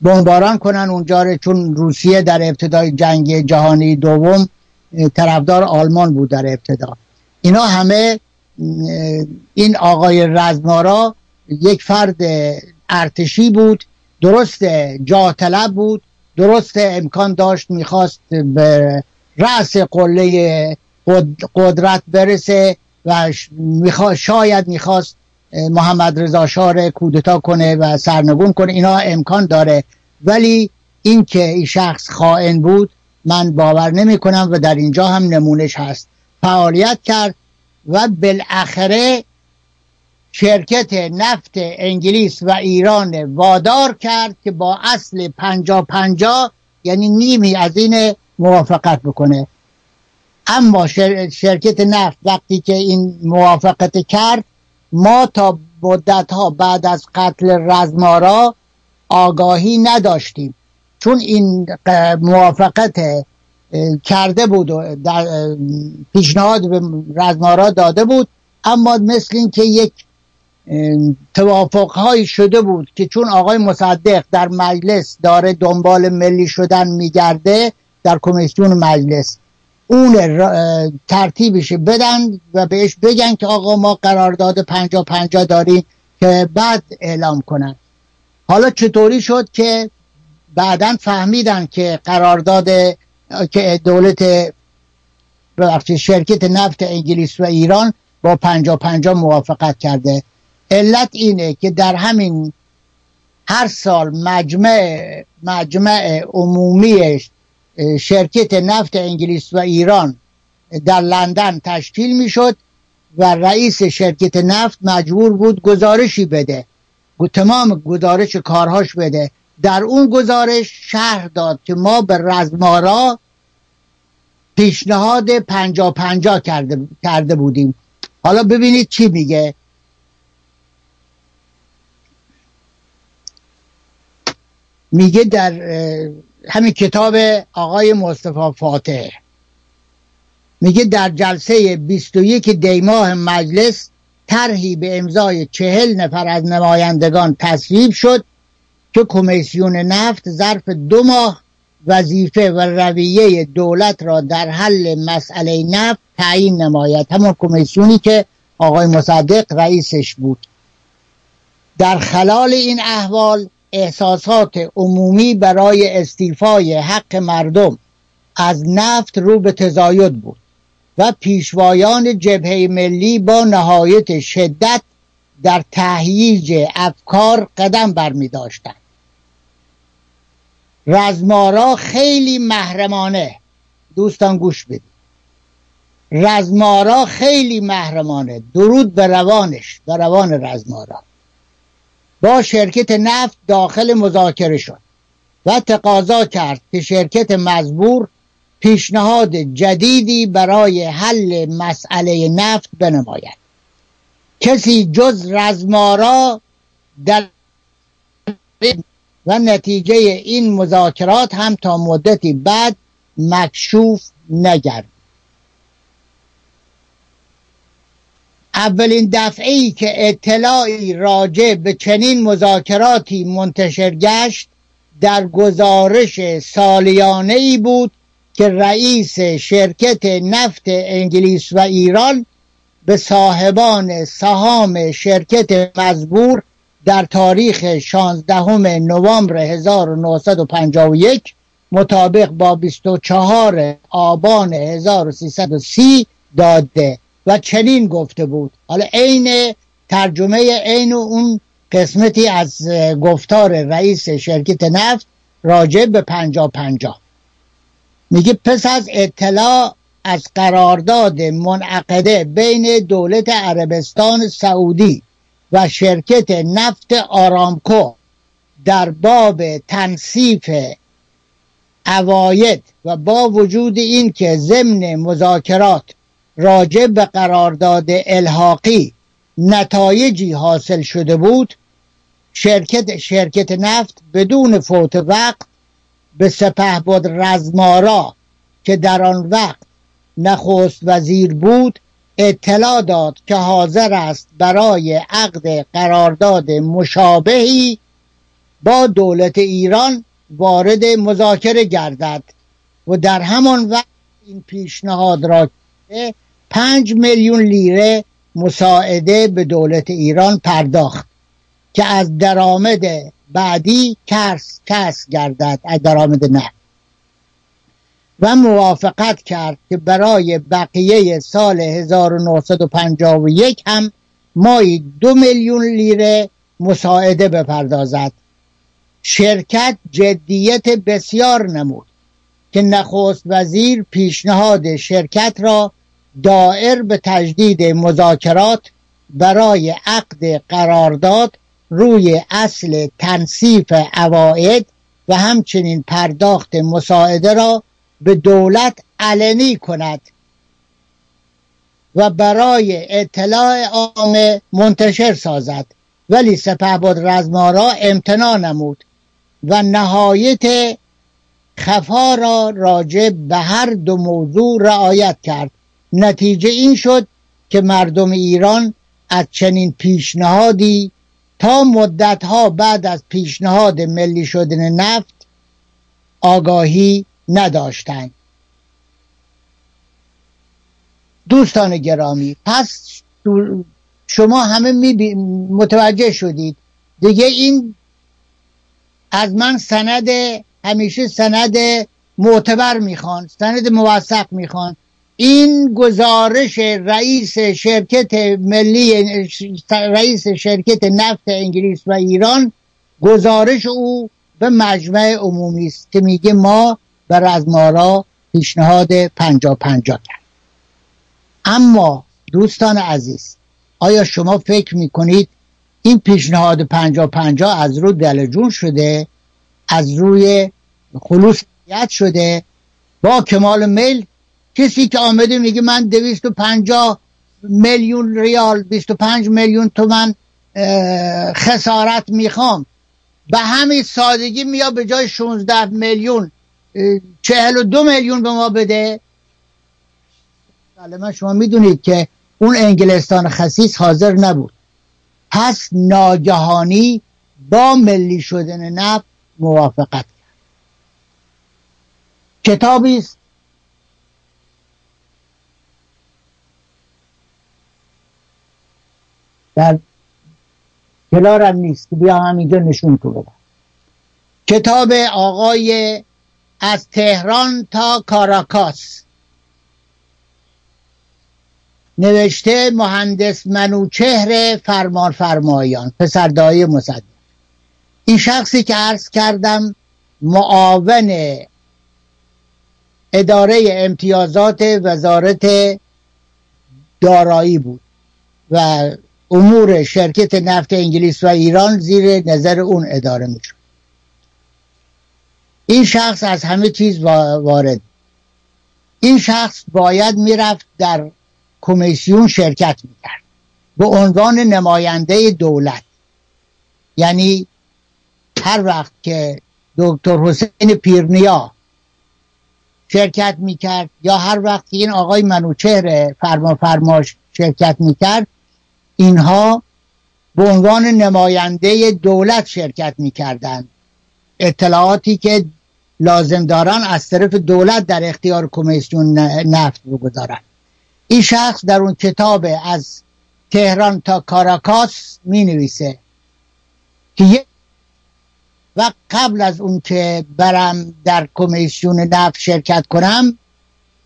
بمباران کنن اونجا چون روسیه در ابتدای جنگ جهانی دوم طرفدار آلمان بود در ابتدا. اینا همه این آقای رزمارا یک فرد ارتشی بود درست جا طلب بود درست امکان داشت می‌خواست به رأس قله قدرت برسه و شاید می‌خواست محمد رضا شاه کودتا کنه و سرنگون کنه. اینا امکان داره. ولی اینکه این شخص خائن بود من باور نمی کنم و در اینجا هم نمونش هست. فعالیت کرد. و بالاخره شرکت نفت انگلیس و ایران وادار کرد که با اصل پنجا پنجا یعنی نیمی از این موافقت بکنه. اما شرکت نفت وقتی که این موافقت کرد ما تا مدت ها بعد از قتل رزمارا آگاهی نداشتیم. چون این موافقت کرده بود و در پیشنهاد به رزمارا داده بود اما مثل اینکه یک توافق هایی شده بود که چون آقای مصدق در مجلس داره دنبال ملی شدن میگرده در کمیسیون مجلس اون ترتیبش بدن و بهش بگن که آقا ما قرارداد پنجا پنجا داریم که بعد اعلام کنن. حالا چطوری شد که بعدا فهمیدن که قرارداد که دولت شرکت نفت انگلیس و ایران با پنجا پنجا موافقت کرده. علت اینه که در همین هر سال مجمع مجمع عمومی شرکت نفت انگلیس و ایران در لندن تشکیل می‌شد و رئیس شرکت نفت مجبور بود گزارشی بده تمام گزارش کارهاش بده. در اون گزارش شهر داد که ما به رزمارا پیشنهاد پنجا پنجا کرده, کرده بودیم. حالا ببینید چی میگه. میگه در همین کتاب آقای مصطفی فاتح. میگه در جلسه 21 دیماه مجلس طرحی به امضای چهل نفر از نمایندگان تصویب شد. که کمیسیون نفت ظرف دو ماه وظیفه و رویه دولت را در حل مسئله نفت تعیین نماید. همون کمیسیونی که آقای مصدق رئیسش بود. در خلال این احوال احساسات عمومی برای استیفای حق مردم از نفت رو به تزاید بود و پیشوایان جبهه ملی با نهایت شدت در تهییج افکار قدم برمی داشتند. رزمارا خیلی محرمانه. دوستان گوش بدید. رزمارا خیلی محرمانه. درود به روانش به روان رزمارا. با شرکت نفت داخل مذاکره شد و تقاضا کرد که شرکت مزبور پیشنهاد جدیدی برای حل مسئله نفت بنماید. کسی جز رزمارا در و نتیجه این مذاکرات هم تا مدتی بعد مکشوف نگرد اولین دفعه ای که اطلاعی راجع به چنین مذاکراتی منتشر گشت در گزارش سالیانه ای بود که رئیس شرکت نفت انگلیس و ایران به صاحبان سهام شرکت مزبور در تاریخ 16 نوامبر 1951 مطابق با 24 آبان 1330 داده و چنین گفته بود. حالا عین ترجمه عین اون قسمتی از گفتار رئیس شرکت نفت راجع به پنجا پنجا میگه پس از اطلاع از قرارداد منعقده بین دولت عربستان سعودی و شرکت نفت آرامکو در باب تنصیف اواید و با وجود این که ضمن مذاکرات راجع به قرارداد الحاقی نتایجی حاصل شده بود شرکت شرکت نفت بدون فوت وقت به سپه بود رزمارا که در آن وقت نخست وزیر بود اطلاع داد که حاضر است برای عقد قرارداد مشابهی با دولت ایران وارد مذاکره گردد و در همان وقت این پیشنهاد را پنج میلیون لیره مساعده به دولت ایران پرداخت که از درآمد بعدی کس کس گردد از درآمد نه. و موافقت کرد که برای بقیه سال 1951 هم مایی دو میلیون لیره مساعده بپردازد. شرکت جدیت بسیار نمود که نخست وزیر پیشنهاد شرکت را دائر به تجدید مذاکرات برای عقد قرارداد روی اصل تنصیف عواید و همچنین پرداخت مساعده را به دولت علنی کند و برای اطلاع عامه منتشر سازد. ولی سپهبد رزمارا امتناع نمود و نهایت خفا را راجع به هر دو موضوع رعایت کرد. نتیجه این شد که مردم ایران از چنین پیشنهادی تا مدتها بعد از پیشنهاد ملی شدن نفت آگاهی نداشتند دوستان گرامی پس شما همه می متوجه شدید. دیگه این از من سند همیشه سند معتبر می‌خوان سند موثق می‌خوان. این گزارش رئیس شرکت ملی رئیس شرکت نفت انگلیس و ایران گزارش او به مجمع عمومی است که میگه ما بر از مارا پیشنهاد پنجا پنجا کرد. اما دوستان عزیز آیا شما فکر می‌کنید این پیشنهاد پنجا پنجا از رو دلجون شده؟ از روی خلوص شده؟ با کمال میل کسی که آمده میگه من دویست و پنجا میلیون ریال بیست و پنج میلیون تومن خسارت می‌خوام. به همین سادگی میا به جای 16 میلیون. چهل و دو میلیون به ما بده. من شما می‌دونید که اون انگلستان خصیص حاضر نبود. پس ناگهانی با ملی شدن نفت موافقت کرد. کتابی است. در کنارم نیست. بیا همینجا نشون تو کتاب آقای از تهران تا کاراکاس. نوشته مهندس منوچهر فرمان فرمایان پسردایی مصدق. این شخصی که عرض کردم معاون اداره امتیازات وزارت دارایی بود و امور شرکت نفت انگلیس و ایران زیر نظر اون اداره می‌شد. این شخص از همه چیز وارد. این شخص باید می‌رفت در کمیسیون شرکت می‌کرد. به عنوان نماینده دولت. یعنی هر وقت که دکتر حسین پیرنیا شرکت می‌کرد یا هر وقت این آقای منوچهر فرما فرماش شرکت می‌کرد اینها به عنوان نماینده دولت شرکت می‌کردند. اطلاعاتی که لازم دارن از طرف دولت در اختیار کمیسیون نفت بگذارن این شخص در اون کتاب از تهران تا کاراکاس می نویسه که و قبل از اون که برم در کمیسیون نفت شرکت کنم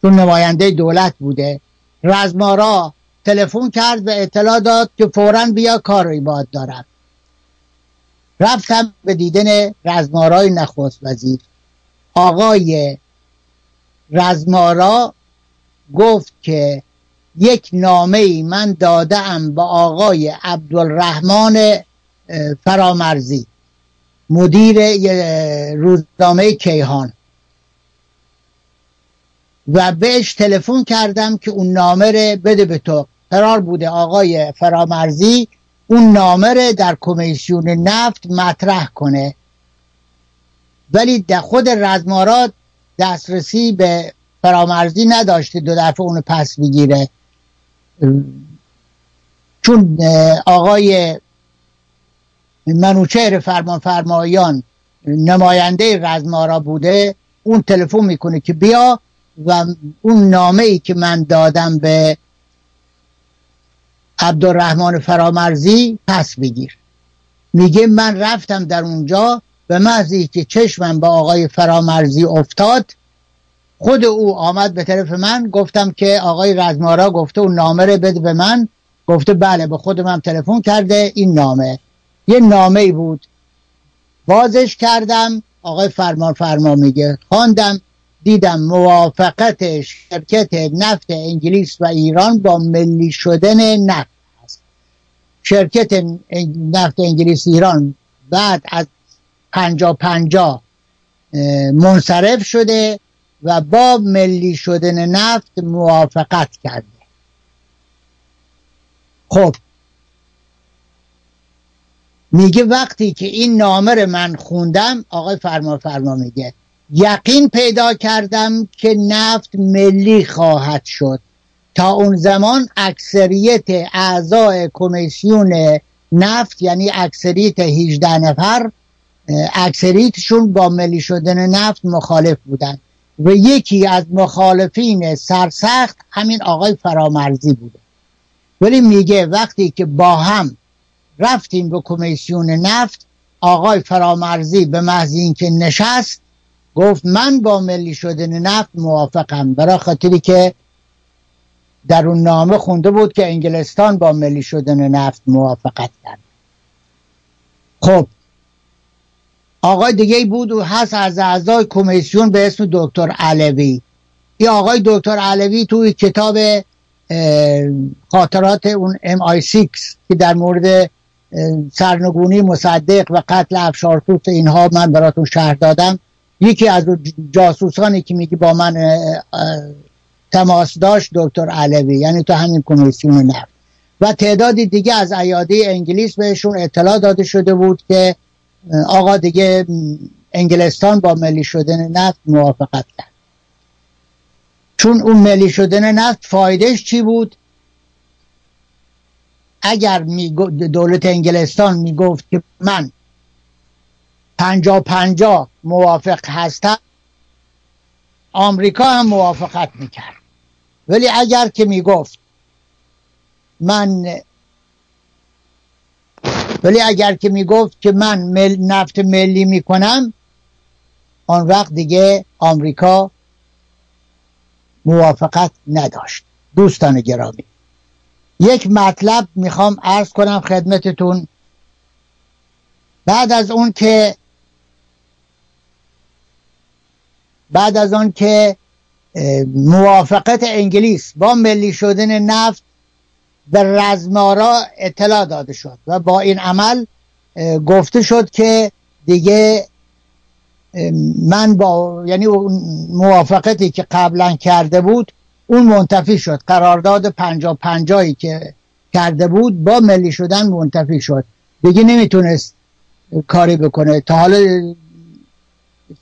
چون نماینده دولت بوده رزمارا تلفن کرد و اطلاع داد که فورا بیا کاری باد دارم. رفتم به دیدن رزمارای نخست وزیر. آقای رزمارا گفت که یک نامه ای من داده ام به آقای عبدالرحمن فرامرزی مدیر روزنامه کیهان. و بهش تلفن کردم که اون نامه رو بده به تو. قرار بوده آقای فرامرزی اون نامه رو در کمیسیون نفت مطرح کنه. ولی در خود رزمارات دسترسی به فرامرزی نداشته دو دفعه اونو پس بگیره چون آقای منوچهر فرمان فرمایان نماینده رزمارا بوده اون تلفن می‌کنه که بیا و اون نامه ای که من دادم به عبدالرحمن فرامرزی پس بگیر. میگه من رفتم در اونجا به محضی که چشمم به آقای فرامرزی افتاد خود او آمد به طرف من گفتم که آقای رزمارا گفته اون نامه رو بده به من گفته بله به خود من تلفن کرده این نامه. یه نامه ای بود. بازش کردم آقای فرمان فرما میگه. خواندم دیدم موافقت شرکت نفت انگلیس و ایران با ملی شدن نفت است شرکت نفت انگلیس ایران بعد از پنجا پنجا منصرف شده و با ملی شدن نفت موافقت کرده. خب. میگه وقتی که این نامه من خوندم آقای فرما فرما میگه یقین پیدا کردم که نفت ملی خواهد شد. تا اون زمان اکثریت اعضای کمیسیون نفت یعنی اکثریت 18 نفر اکثریتشون با ملی شدن نفت مخالف بودن. و یکی از مخالفین سرسخت همین آقای فرامرزی بوده. ولی میگه وقتی که با هم رفتیم به کمیسیون نفت آقای فرامرزی به محض اینکه نشست گفت من با ملی شدن نفت موافقم. برای خاطری که در اون نامه خونده بود که انگلستان با ملی شدن نفت موافقت کرد. خب آقای دیگه بود و هست از اعضای کمیسیون به اسم دکتر علوی. این آقای دکتر علوی توی کتاب خاطرات اون ام آی 6 که در مورد سرنگونی مصدق و قتل افشارتوس اینها من براتون شهر دادم. یکی از جاسوسانی که میگه با من تماس داشت دکتر علوی یعنی تو همین کمیسیون نفت. و تعدادی دیگه از ایاده انگلیس بهشون اطلاع داده شده بود که آقا دیگه انگلستان با ملی شدن نفت موافقت کرد. چون اون ملی شدن نفت فایدهش چی بود؟ اگر دولت انگلستان می‌گفت که من پنجا پنجا موافق هستم آمریکا هم موافقت می‌کرد. ولی اگر که می‌گفت من ولی اگر که می‌گفت که من مل نفت ملی می‌کنم آن وقت دیگه آمریکا موافقت نداشت. دوستان گرامی یک مطلب می‌خوام عرض کنم خدمتتون. بعد از اون که بعد از آن که موافقت انگلیس با ملی شدن نفت به رزمارا اطلاع داده شد و با این عمل گفته شد که دیگه من با یعنی موافقتی که قبلا کرده بود اون منتفی شد. قرارداد پنجا پنجایی که کرده بود با ملی شدن منتفی شد. دیگه نمی‌تونست کاری بکنه. تا حالا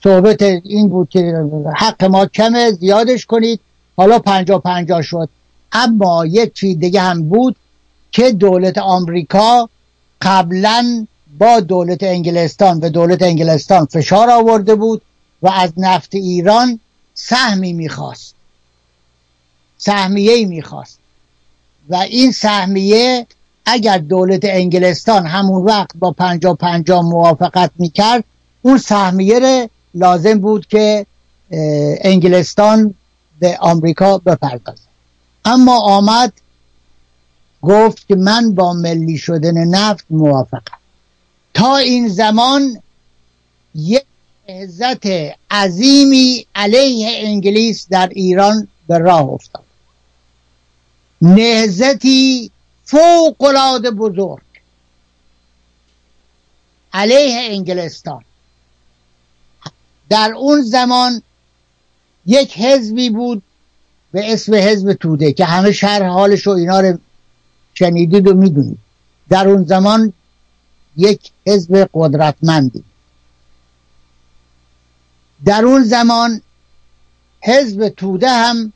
صحبت این بود که حق ما کمه زیادش کنید. حالا پنجا پنجا شد. اما یک چیز دیگه هم بود که دولت آمریکا قبلا با دولت انگلستان به دولت انگلستان فشار آورده بود و از نفت ایران سهمی می‌خواست. سهمیه می‌خواست. و این سهمیه اگر دولت انگلستان همون وقت با پنجا پنجا موافقت می‌کرد اون سهمیه لازم بود که انگلستان به آمریکا بپردازه اما آمد گفت که من با ملی شدن نفت موافقم. تا این زمان یک عزت عظیمی علیه انگلیس در ایران به راه افتاد. نهزتی فوق العاده بزرگ علیه انگلستان. در اون زمان یک حزبی بود به اسم حزب توده که همه شهر حالش و اینا رو شنیدید و می‌دونید. در اون زمان یک حزب قدرتمندی. در اون زمان حزب توده هم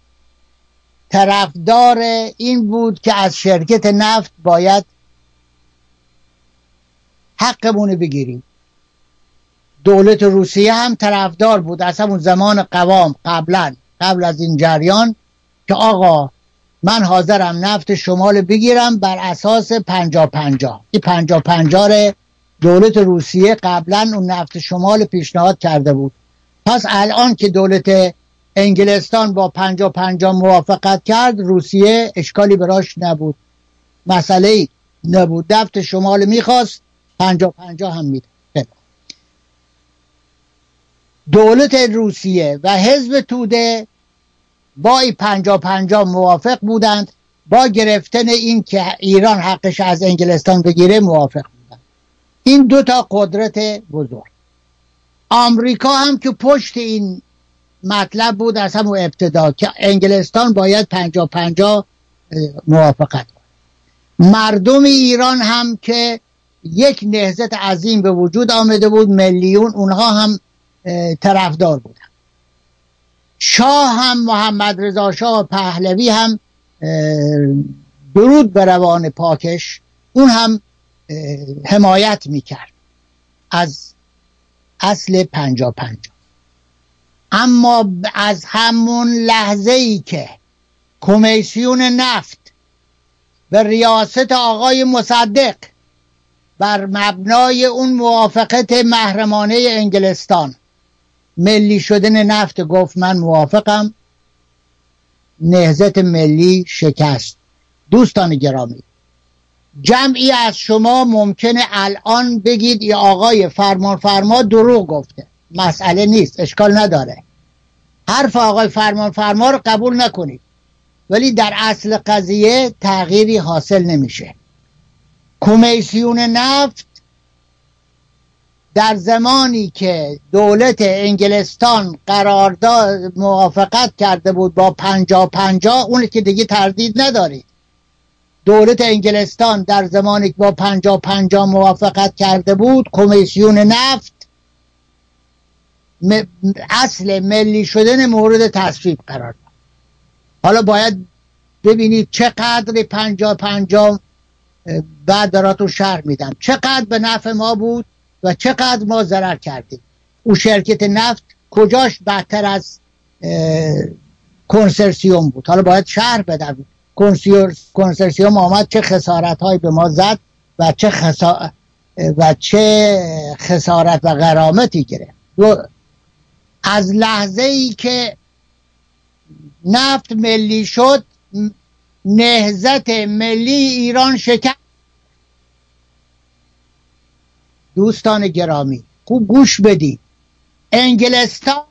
طرفدار این بود که از شرکت نفت باید حقمون بگیریم. دولت روسیه هم طرفدار بود. از همون زمان قوام قبلا قبل از این جریان که آقا من حاضرم نفت شمال بگیرم بر اساس پنجا پنجا این پنجا پنجا دولت روسیه قبلا اون نفت شمال پیشنهاد کرده بود. پس الان که دولت انگلستان با پنجا پنجا موافقت کرد روسیه اشکالی براش نبود. مسئله نبود. نفت شمال می‌خواست پنجا پنجا هم میده. دولت روسیه و حزب توده با ای پنجا پنجا موافق بودند. با گرفتن این که ایران حقش از انگلستان بگیره موافق بودن این دو تا قدرت بزرگ. آمریکا هم که پشت این مطلب بود از همون ابتدا که انگلستان باید پنجا پنجا موافقت کنه. مردم ایران هم که یک نهزت عظیم به وجود آمده بود میلیون اونها هم طرفدار بودن شاه هم محمد رضا شاه پهلوی هم درود به روان پاکش. اون هم حمایت می‌کرد از اصل پنجا پنجا اما از همون لحظه ای که کمیسیون نفت به ریاست آقای مصدق بر مبنای اون موافقت محرمانه انگلستان ملی شدن نفت گفت من موافقم. نهزت ملی شکست. دوستان گرامی جمعی از شما ممکنه الان بگید ای آقای فرمان فرما دروغ گفته. مسئله نیست اشکال نداره. حرف آقای فرمان فرما رو قبول نکنید. ولی در اصل قضیه تغییری حاصل نمیشه. کمیسیون نفت در زمانی که دولت انگلستان قرارداد موافقت کرده بود با پنجا پنجا اون که دیگه تردید ندارید دولت انگلستان در زمانی که با پنجا پنجا موافقت کرده بود کمیسیون نفت اصل ملی شدن مورد تصویب قرار داد. حالا باید ببینید چقدر پنجا پنجا بعد براتون شرح میدم. چقدر به نفع ما بود؟ و چقدر ما ضرر کردیم. او شرکت نفت کجاش بدتر از کنسرسیوم بود. حالا باید شهر بدم. کنسرسیوم آمد چه خسارت هایی به ما زد و چه خسا... و چه خسارت و غرامتی گرفت. از لحظه ای که نفت ملی شد نهزت ملی ایران شکست. دوستان گرامی خوب گوش بدید انگلستان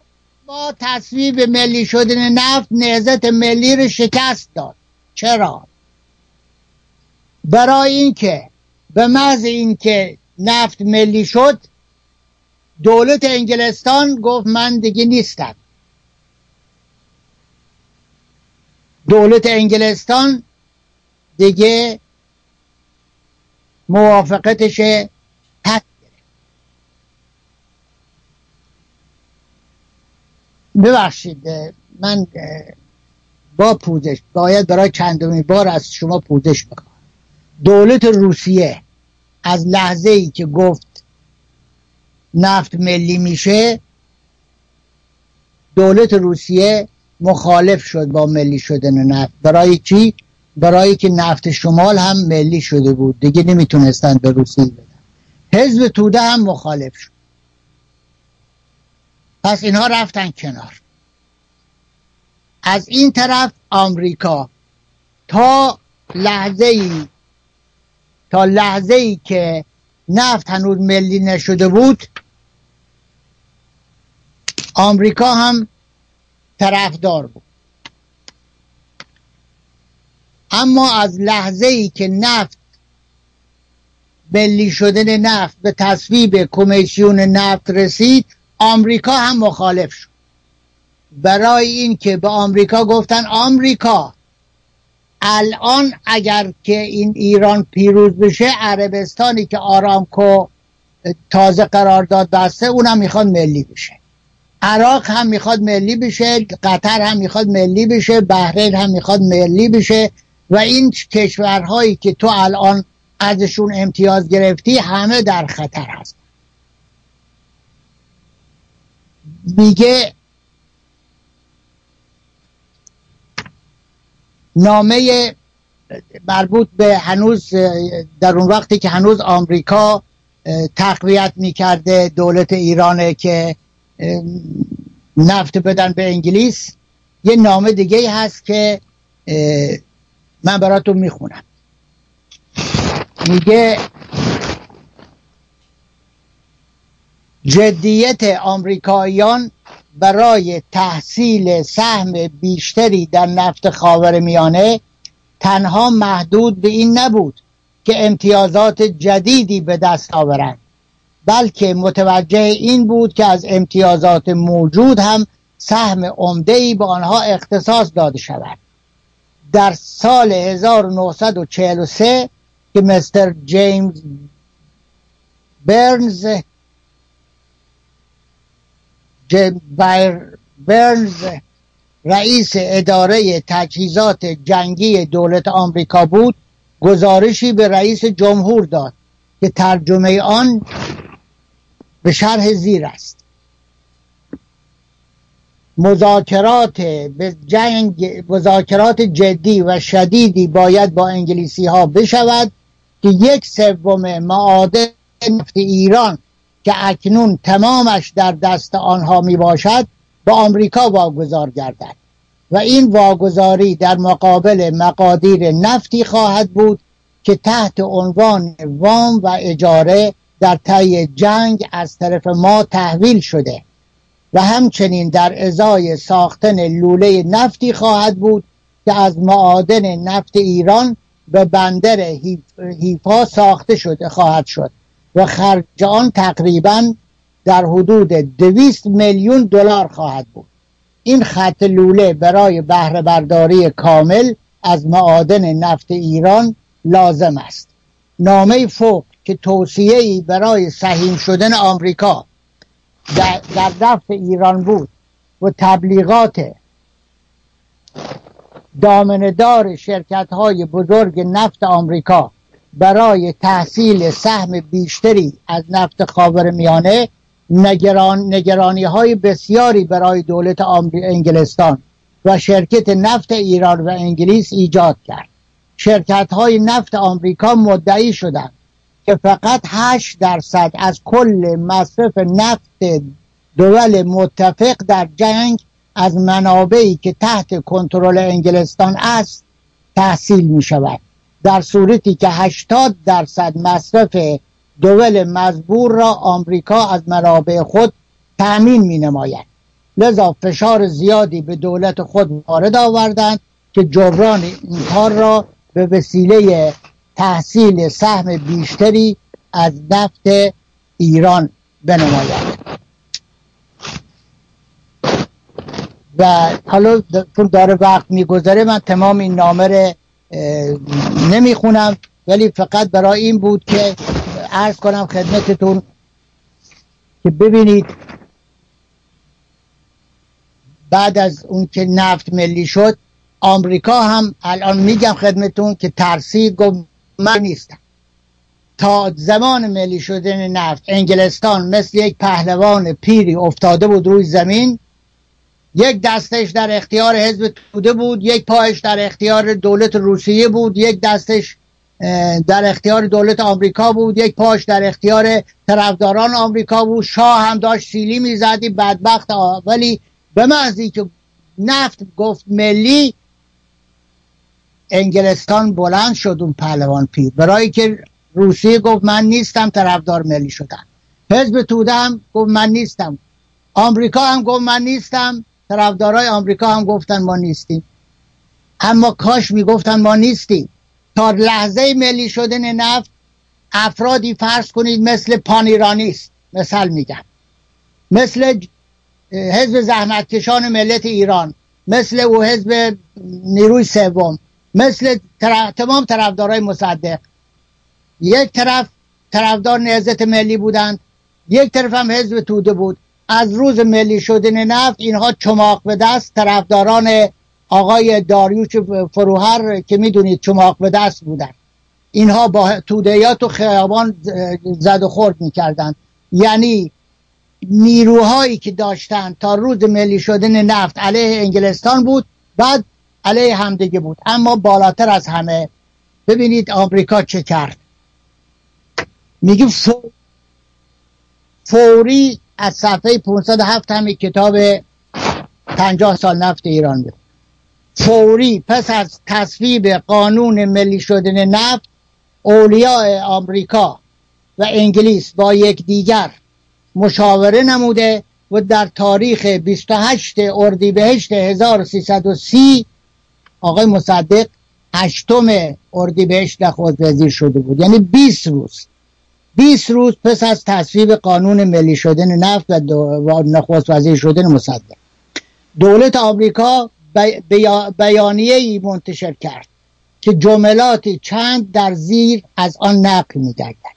با تصویب ملی شدن نفت نهزت ملی رو شکست داد. چرا؟ برای اینکه به محض اینکه نفت ملی شد دولت انگلستان گفت من دیگه نیستم. دولت انگلستان دیگه موافقتش پس ببخشید من با پوزش باید برای چندمین بار از شما پوزش بکنم. دولت روسیه از لحظه ای که گفت نفت ملی میشه دولت روسیه مخالف شد با ملی شدن نفت. برای چی؟ برای که نفت شمال هم ملی شده بود. دیگه نمی‌تونستن به روسیه بدن. حزب توده هم مخالف شد. پس اینها رفتن کنار. از این طرف آمریکا تا لحظه ای تا لحظه ای که نفت هنوز ملی نشده بود آمریکا هم طرفدار بود. اما از لحظه ای که نفت ملی شدن نفت به تصویب کمیسیون نفت رسید آمریکا هم مخالف شد. برای اینکه به آمریکا گفتن آمریکا الان اگر که این ایران پیروز بشه عربستانی که آرامکو تازه قرارداد بسته اونم می‌خواد ملی بشه. عراق هم می‌خواد ملی بشه قطر هم می‌خواد ملی بشه بحرین هم می‌خواد ملی بشه و این کشورهایی که تو الان ازشون امتیاز گرفتی همه در خطر هست. میگه نامه مربوط به هنوز در اون وقتی که هنوز آمریکا تقویت می‌کرده دولت ایرانه که نفت بدن به انگلیس. یه نامه دیگه هست که من براتون می‌خونم. میگه جدیت آمریکاییان برای تحصیل سهم بیشتری در نفت خاور میانه تنها محدود به این نبود که امتیازات جدیدی به دست آورند. بلکه متوجه این بود که از امتیازات موجود هم سهم عمده به آنها اختصاص داده شود. در سال 1943 که مستر جیمز برنز برنز رئیس اداره تجهیزات جنگی دولت آمریکا بود گزارشی به رئیس جمهور داد که ترجمه آن به شرح زیر است. مذاکرات به جنگ مذاکرات جدی و شدیدی باید با انگلیسی ها بشود که یک سوم معادن نفت ایران که اکنون تمامش در دست آنها می باشد به آمریکا واگذار گردد. و این واگذاری در مقابل مقادیر نفتی خواهد بود که تحت عنوان وام و اجاره در طی جنگ از طرف ما تحویل شده و همچنین در ازای ساختن لوله نفتی خواهد بود که از معادن نفت ایران به بندر هیفا ساخته شده خواهد شد. و خرج آن تقریبا در حدود دویست میلیون دلار خواهد بود. این خط لوله برای بهره برداری کامل از معادن نفت ایران لازم است. نامه فوق که توصیه برای سهیم شدن آمریکا در, در دفت ایران بود و تبلیغات دامندار شرکت های بزرگ نفت آمریکا برای تحصیل سهم بیشتری از نفت خاور میانه نگران، نگرانی های بسیاری برای دولت انگلستان و شرکت نفت ایران و انگلیس ایجاد کرد. شرکت های نفت آمریکا مدعی شدند که فقط 8 درصد از کل مصرف نفت دول متفق در جنگ از منابعی که تحت کنترل انگلستان است تحصیل می شود در صورتی که 80 درصد مصرف دول مزبور را آمریکا از منابع خود تأمین می نماید لذا فشار زیادی به دولت خود وارد آوردند که جبران این کار را به وسیله تحصیل سهم بیشتری از نفت ایران بنماید. و حالا چون داره وقت میگذره من تمام این نامه نمی‌خونم ولی فقط برای این بود که عرض کنم خدمتتون که ببینید بعد از اون که نفت ملی شد آمریکا هم الان میگم خدمتون که ترسید گفت من نیستم تا زمان ملی شدن نفت انگلستان مثل یک پهلوان پیری افتاده بود روی زمین یک دستش در اختیار حزب توده بود یک پایش در اختیار دولت روسیه بود یک دستش در اختیار دولت آمریکا بود یک پاش در اختیار طرفداران آمریکا بود. شاه هم داشت سیلی می‌زدی بدبخت ولی به محضی که نفت گفت ملی انگلستان بلند شد اون پهلوان پیر. برای که روسیه گفت من نیستم طرفدار ملی شدن. حزب توده هم گفت من نیستم. آمریکا هم گفت من نیستم. طرفدارای آمریکا هم گفتن ما نیستیم. اما کاش می‌گفتن ما نیستیم. تا لحظه ملی شدن نفت افرادی فرض کنید مثل پانیرانیست مثل میگم مثل حزب زحمتکشان ملت ایران مثل او حزب نیروی سوم مثل تمام طرفدارای مصدق. یک طرف طرفدار نهزت ملی بودند یک طرف هم حزب توده بود. از روز ملی شدن نفت اینها چماق به دست طرفداران آقای داریوش فروهر که می‌دونید چماق به دست بودن. اینها با تودهیات و خیابان زد و خورد می‌کردند. یعنی نیروهایی که داشتن تا روز ملی شدن نفت علیه انگلستان بود بعد علیه همدیگه بود. اما بالاتر از همه ببینید آمریکا چه کرد. میگه فوری از صفحه 507 همین کتاب 50 سال نفت ایران بود. فوری پس از تصویب قانون ملی شدن نفت اولیاء آمریکا و انگلیس با یکدیگر مشاوره نموده و در تاریخ 28 اردیبهشت 1330 آقای مصدق هشتم اردیبهشت نخست وزیر شده بود. یعنی 20 روز. 20 روز پس از تصویب قانون ملی شدن نفت و نخست وزیر شدن مصدق. دولت آمریکا بیانیه ای منتشر کرد که جملاتی چند در زیر از آن نقل میگردد.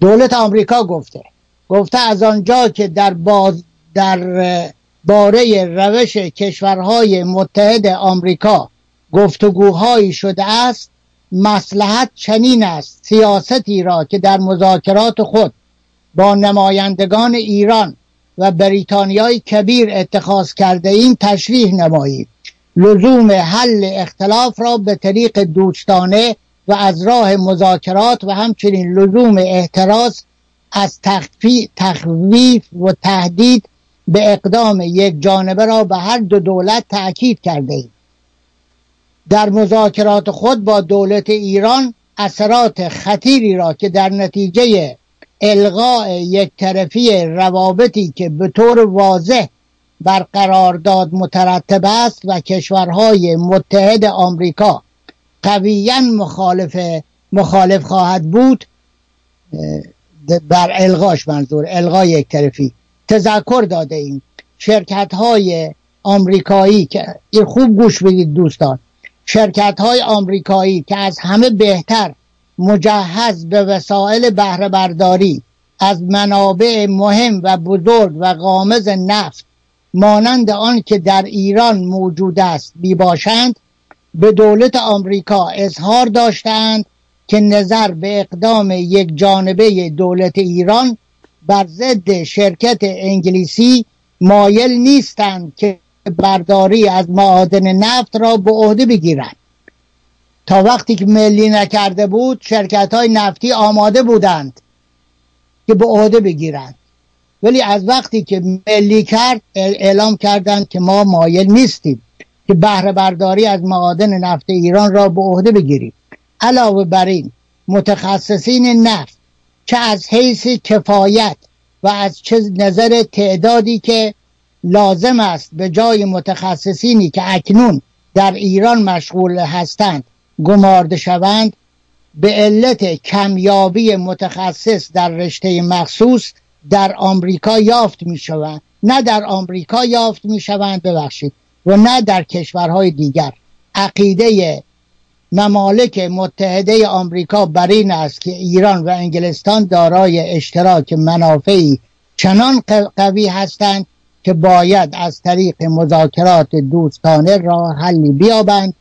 دولت آمریکا گفته گفته از آنجا که در باز در باره روش کشورهای متحد آمریکا گفتگوهایی شده است مسلحت چنین است سیاستی را که در مذاکرات خود با نمایندگان ایران و بریتانیای کبیر اتخاذ کرده این تشریح نمایید. لزوم حل اختلاف را به طریق دوستانه و از راه مذاکرات و همچنین لزوم احتراز از تخویف و تهدید به اقدام یک جانبه را به هر دو دولت تأکید کرده ایم. در مذاکرات خود با دولت ایران اثرات خطیری را که در نتیجه الغاء یک طرفی روابطی که به طور واضح بر قرارداد مترتب است و کشورهای متحد آمریکا قویا مخالف مخالف خواهد بود بر الغاش منظور الغای یک طرفی. تذکر داده ایم. شرکت های آمریکایی که این خوب گوش بدید دوستان. شرکت های آمریکایی که از همه بهتر مجهز به وسایل بهره برداری از منابع مهم و بزرگ و قامز نفت مانند آن که در ایران موجود است بی باشند به دولت آمریکا اظهار داشتند که نظر به اقدام یک جانبه دولت ایران بر ضد شرکت انگلیسی مایل نیستند که برداری از معادن نفت را به عهده بگیرند. تا وقتی که ملی نکرده بود شرکت های نفتی آماده بودند که به عهده بگیرند. ولی از وقتی که ملی کرد اعلام کردند که ما مایل نیستیم که بهره برداری از معادن نفت ایران را به عهده بگیریم. علاوه بر این متخصصین نفت چه از حیث کفایت و از چه نظر تعدادی که لازم است به جای متخصصینی که اکنون در ایران مشغول هستند گمارده شوند به علت کمیابی متخصص در رشته مخصوص در آمریکا یافت می شوند نه در آمریکا یافت می شوند ببخشید و نه در کشورهای دیگر. عقیده ممالک متحده آمریکا بر این است که ایران و انگلستان دارای اشتراک منافعی چنان قوی هستند که باید از طریق مذاکرات دوستانه راه حلی بیابند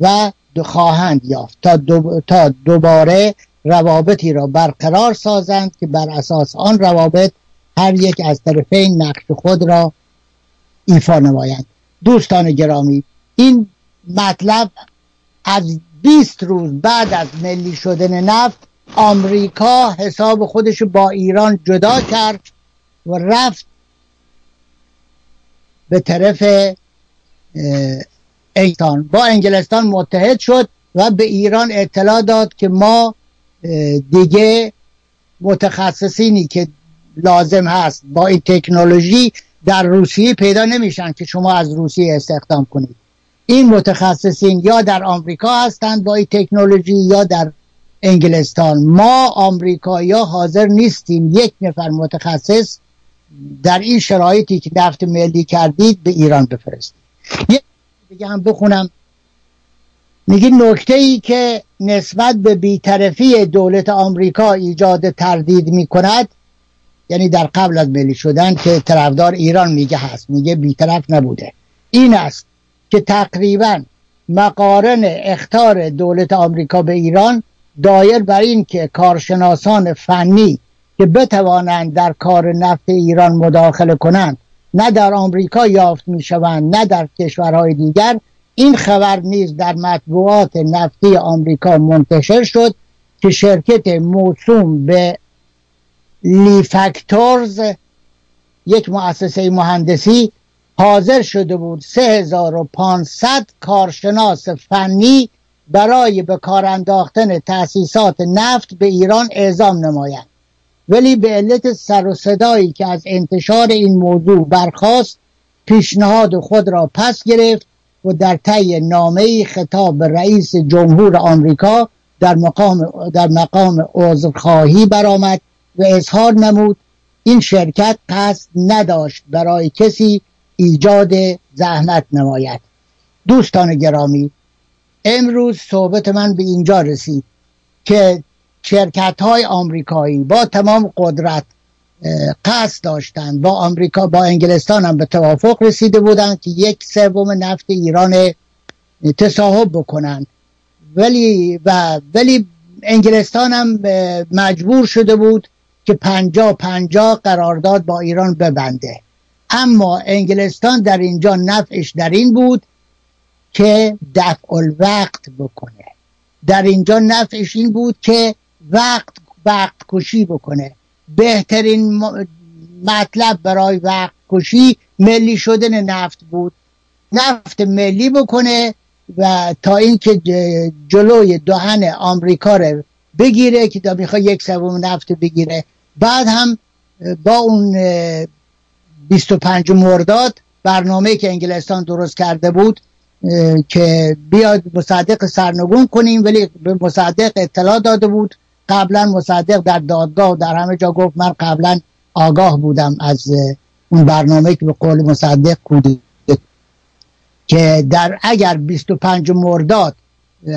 و خواهند یافت تا, تا دوباره روابطی را برقرار سازند که بر اساس آن روابط هر یک از طرفین نقش خود را ایفا نمایند. دوستان گرامی این مطلب از 20 روز بعد از ملی شدن نفت آمریکا حساب خودش با ایران جدا کرد و رفت به طرف ایتان. با انگلستان متحد شد و به ایران اطلاع داد که ما دیگه متخصصینی که لازم هست با این تکنولوژی در روسیه پیدا نمیشن که شما از روسیه استخدام کنید. این متخصصین یا در آمریکا هستند با این تکنولوژی یا در انگلستان. ما آمریکایی حاضر نیستیم یک نفر متخصص در این شرایطی که نفت ملی کردید به ایران بفرستید. یک دیگه هم بخونم. میگه نکته ای که نسبت به بیطرفی دولت آمریکا ایجاد تردید می‌کند یعنی در قبل از ملی شدن که طرفدار ایران میگه هست میگه بیطرف نبوده. این است که تقریبا مقارن اختار دولت آمریکا به ایران دایر بر این که کارشناسان فنی که بتوانند در کار نفت ایران مداخله کنند. نه در آمریکا یافت می شوند نه در کشورهای دیگر. این خبر نیز در مطبوعات نفتی آمریکا منتشر شد که شرکت موسوم به لیفکتورز یک مؤسسه مهندسی حاضر شده بود 3500 کارشناس فنی برای به کار انداختن تأسیسات نفت به ایران اعزام نمایند ولی به علت سر و صدایی که از انتشار این موضوع برخواست پیشنهاد خود را پس گرفت و در طی نامه خطاب به رئیس جمهور آمریکا در مقام در مقام عذرخواهی برآمد و اظهار نمود. این شرکت قصد نداشت برای کسی ایجاد زحمت نماید. دوستان گرامی امروز صحبت من به اینجا رسید که شرکت های آمریکایی با تمام قدرت قصد داشتند. با آمریکا با انگلستان هم به توافق رسیده بودند که یک سوم نفت ایران تصاحب بکنند. ولی و ولی انگلستان هم مجبور شده بود که پنجا پنجا قرارداد با ایران ببنده. اما انگلستان در اینجا نفعش در این بود که دفع الوقت بکنه. در اینجا نفعش این بود که وقت وقت کشی بکنه. بهترین مطلب برای وقت کشی ملی شدن نفت بود. نفت ملی بکنه و تا اینکه جلوی دهن آمریکا رو بگیره که تا می‌خواد یک سوم نفت بگیره. بعد هم با اون 25 مرداد برنامه که انگلستان درست کرده بود که بیاد مصدق سرنگون کنیم ولی به مصدق اطلاع داده بود. قبلا مصدق در دادگاه در همه جا گفت من قبلا آگاه بودم از اون برنامه که به قول مصدق کودی که در اگر 25 مرداد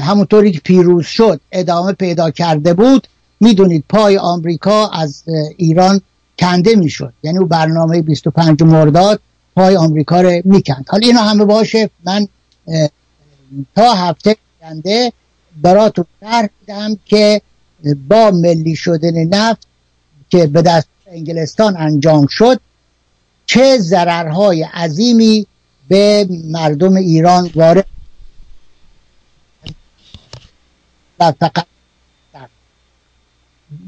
همونطوری که پیروز شد ادامه پیدا کرده بود می‌دونید پای آمریکا از ایران کنده می‌شد. یعنی او برنامه 25 مرداد پای آمریکا رو می‌کند. حالا اینا همه باشه من تا هفته کنده براتون شرح میدم که با ملی شدن نفت که به دست انگلستان انجام شد چه ضررهای عظیمی به مردم ایران وارد فقط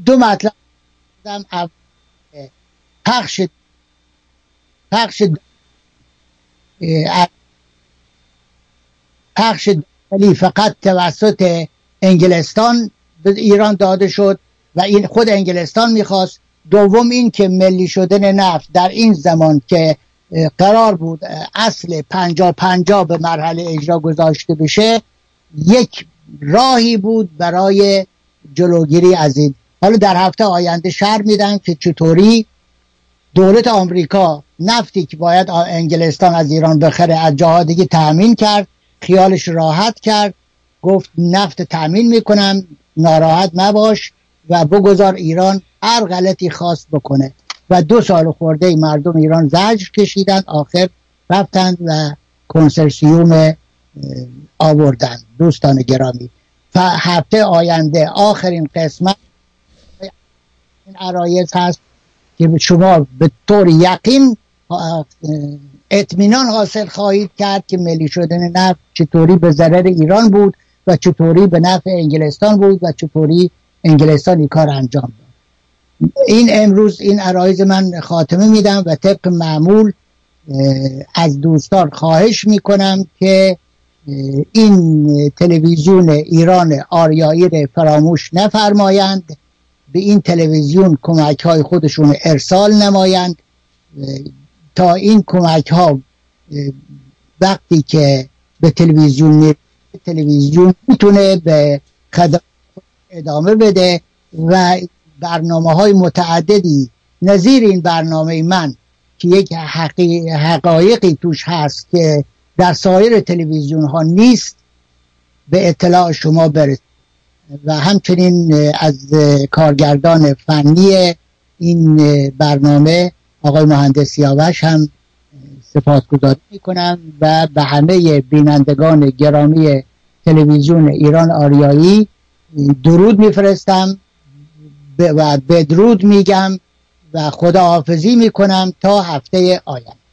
دو مطلب پخش پخش پخش فقط توسط انگلستان به ایران داده شد و این خود انگلستان می‌خواست. دوم این که ملی شدن نفت در این زمان که قرار بود اصل پنجا پنجا به مرحله اجرا گذاشته بشه یک راهی بود برای جلوگیری از این. حالا در هفته آینده شر میدن که چطوری دولت آمریکا نفتی که باید انگلستان از ایران بخره از جاها دیگه تأمین کرد خیالش راحت کرد گفت نفت تأمین می‌کنم. ناراحت نباش و بگذار ایران هر غلطی خواست بکنه. و دو سال خورده مردم ایران زجر کشیدن آخر رفتند و کنسرسیوم آوردن دوستان گرامی. و هفته آینده آخرین قسمت این عرایز هست که شما به طور یقین اطمینان حاصل خواهید کرد که ملی شدن نفت چطوری به ضرر ایران بود. و چطوری به نفع انگلستان بود و چطوری انگلستان این کار انجام داد. این امروز این عرایز من خاتمه میدم و طبق معمول از دوستان خواهش می‌کنم که این تلویزیون ایران آریایی را فراموش نفرمایند به این تلویزیون کمک های خودشون ارسال نمایند. تا این کمک ها وقتی که به تلویزیون تلویزیون می‌تونه به ادامه بده و برنامه های متعددی نظیر این برنامه من که یک حقایقی توش هست که در سایر تلویزیون ها نیست به اطلاع شما برسید و همچنین از کارگردان فنی این برنامه آقای مهندس سیاوش هم سپاسگزاری می‌کنم و به همه بینندگان گرامی تلویزیون ایران آریایی درود میفرستم و بدرود میگم و خداحافظی می‌کنم تا هفته آینده.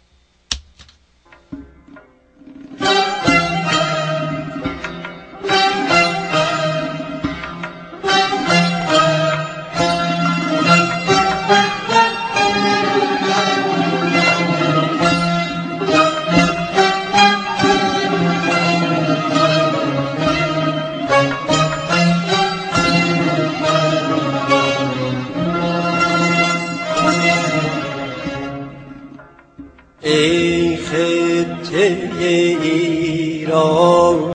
ای خطه را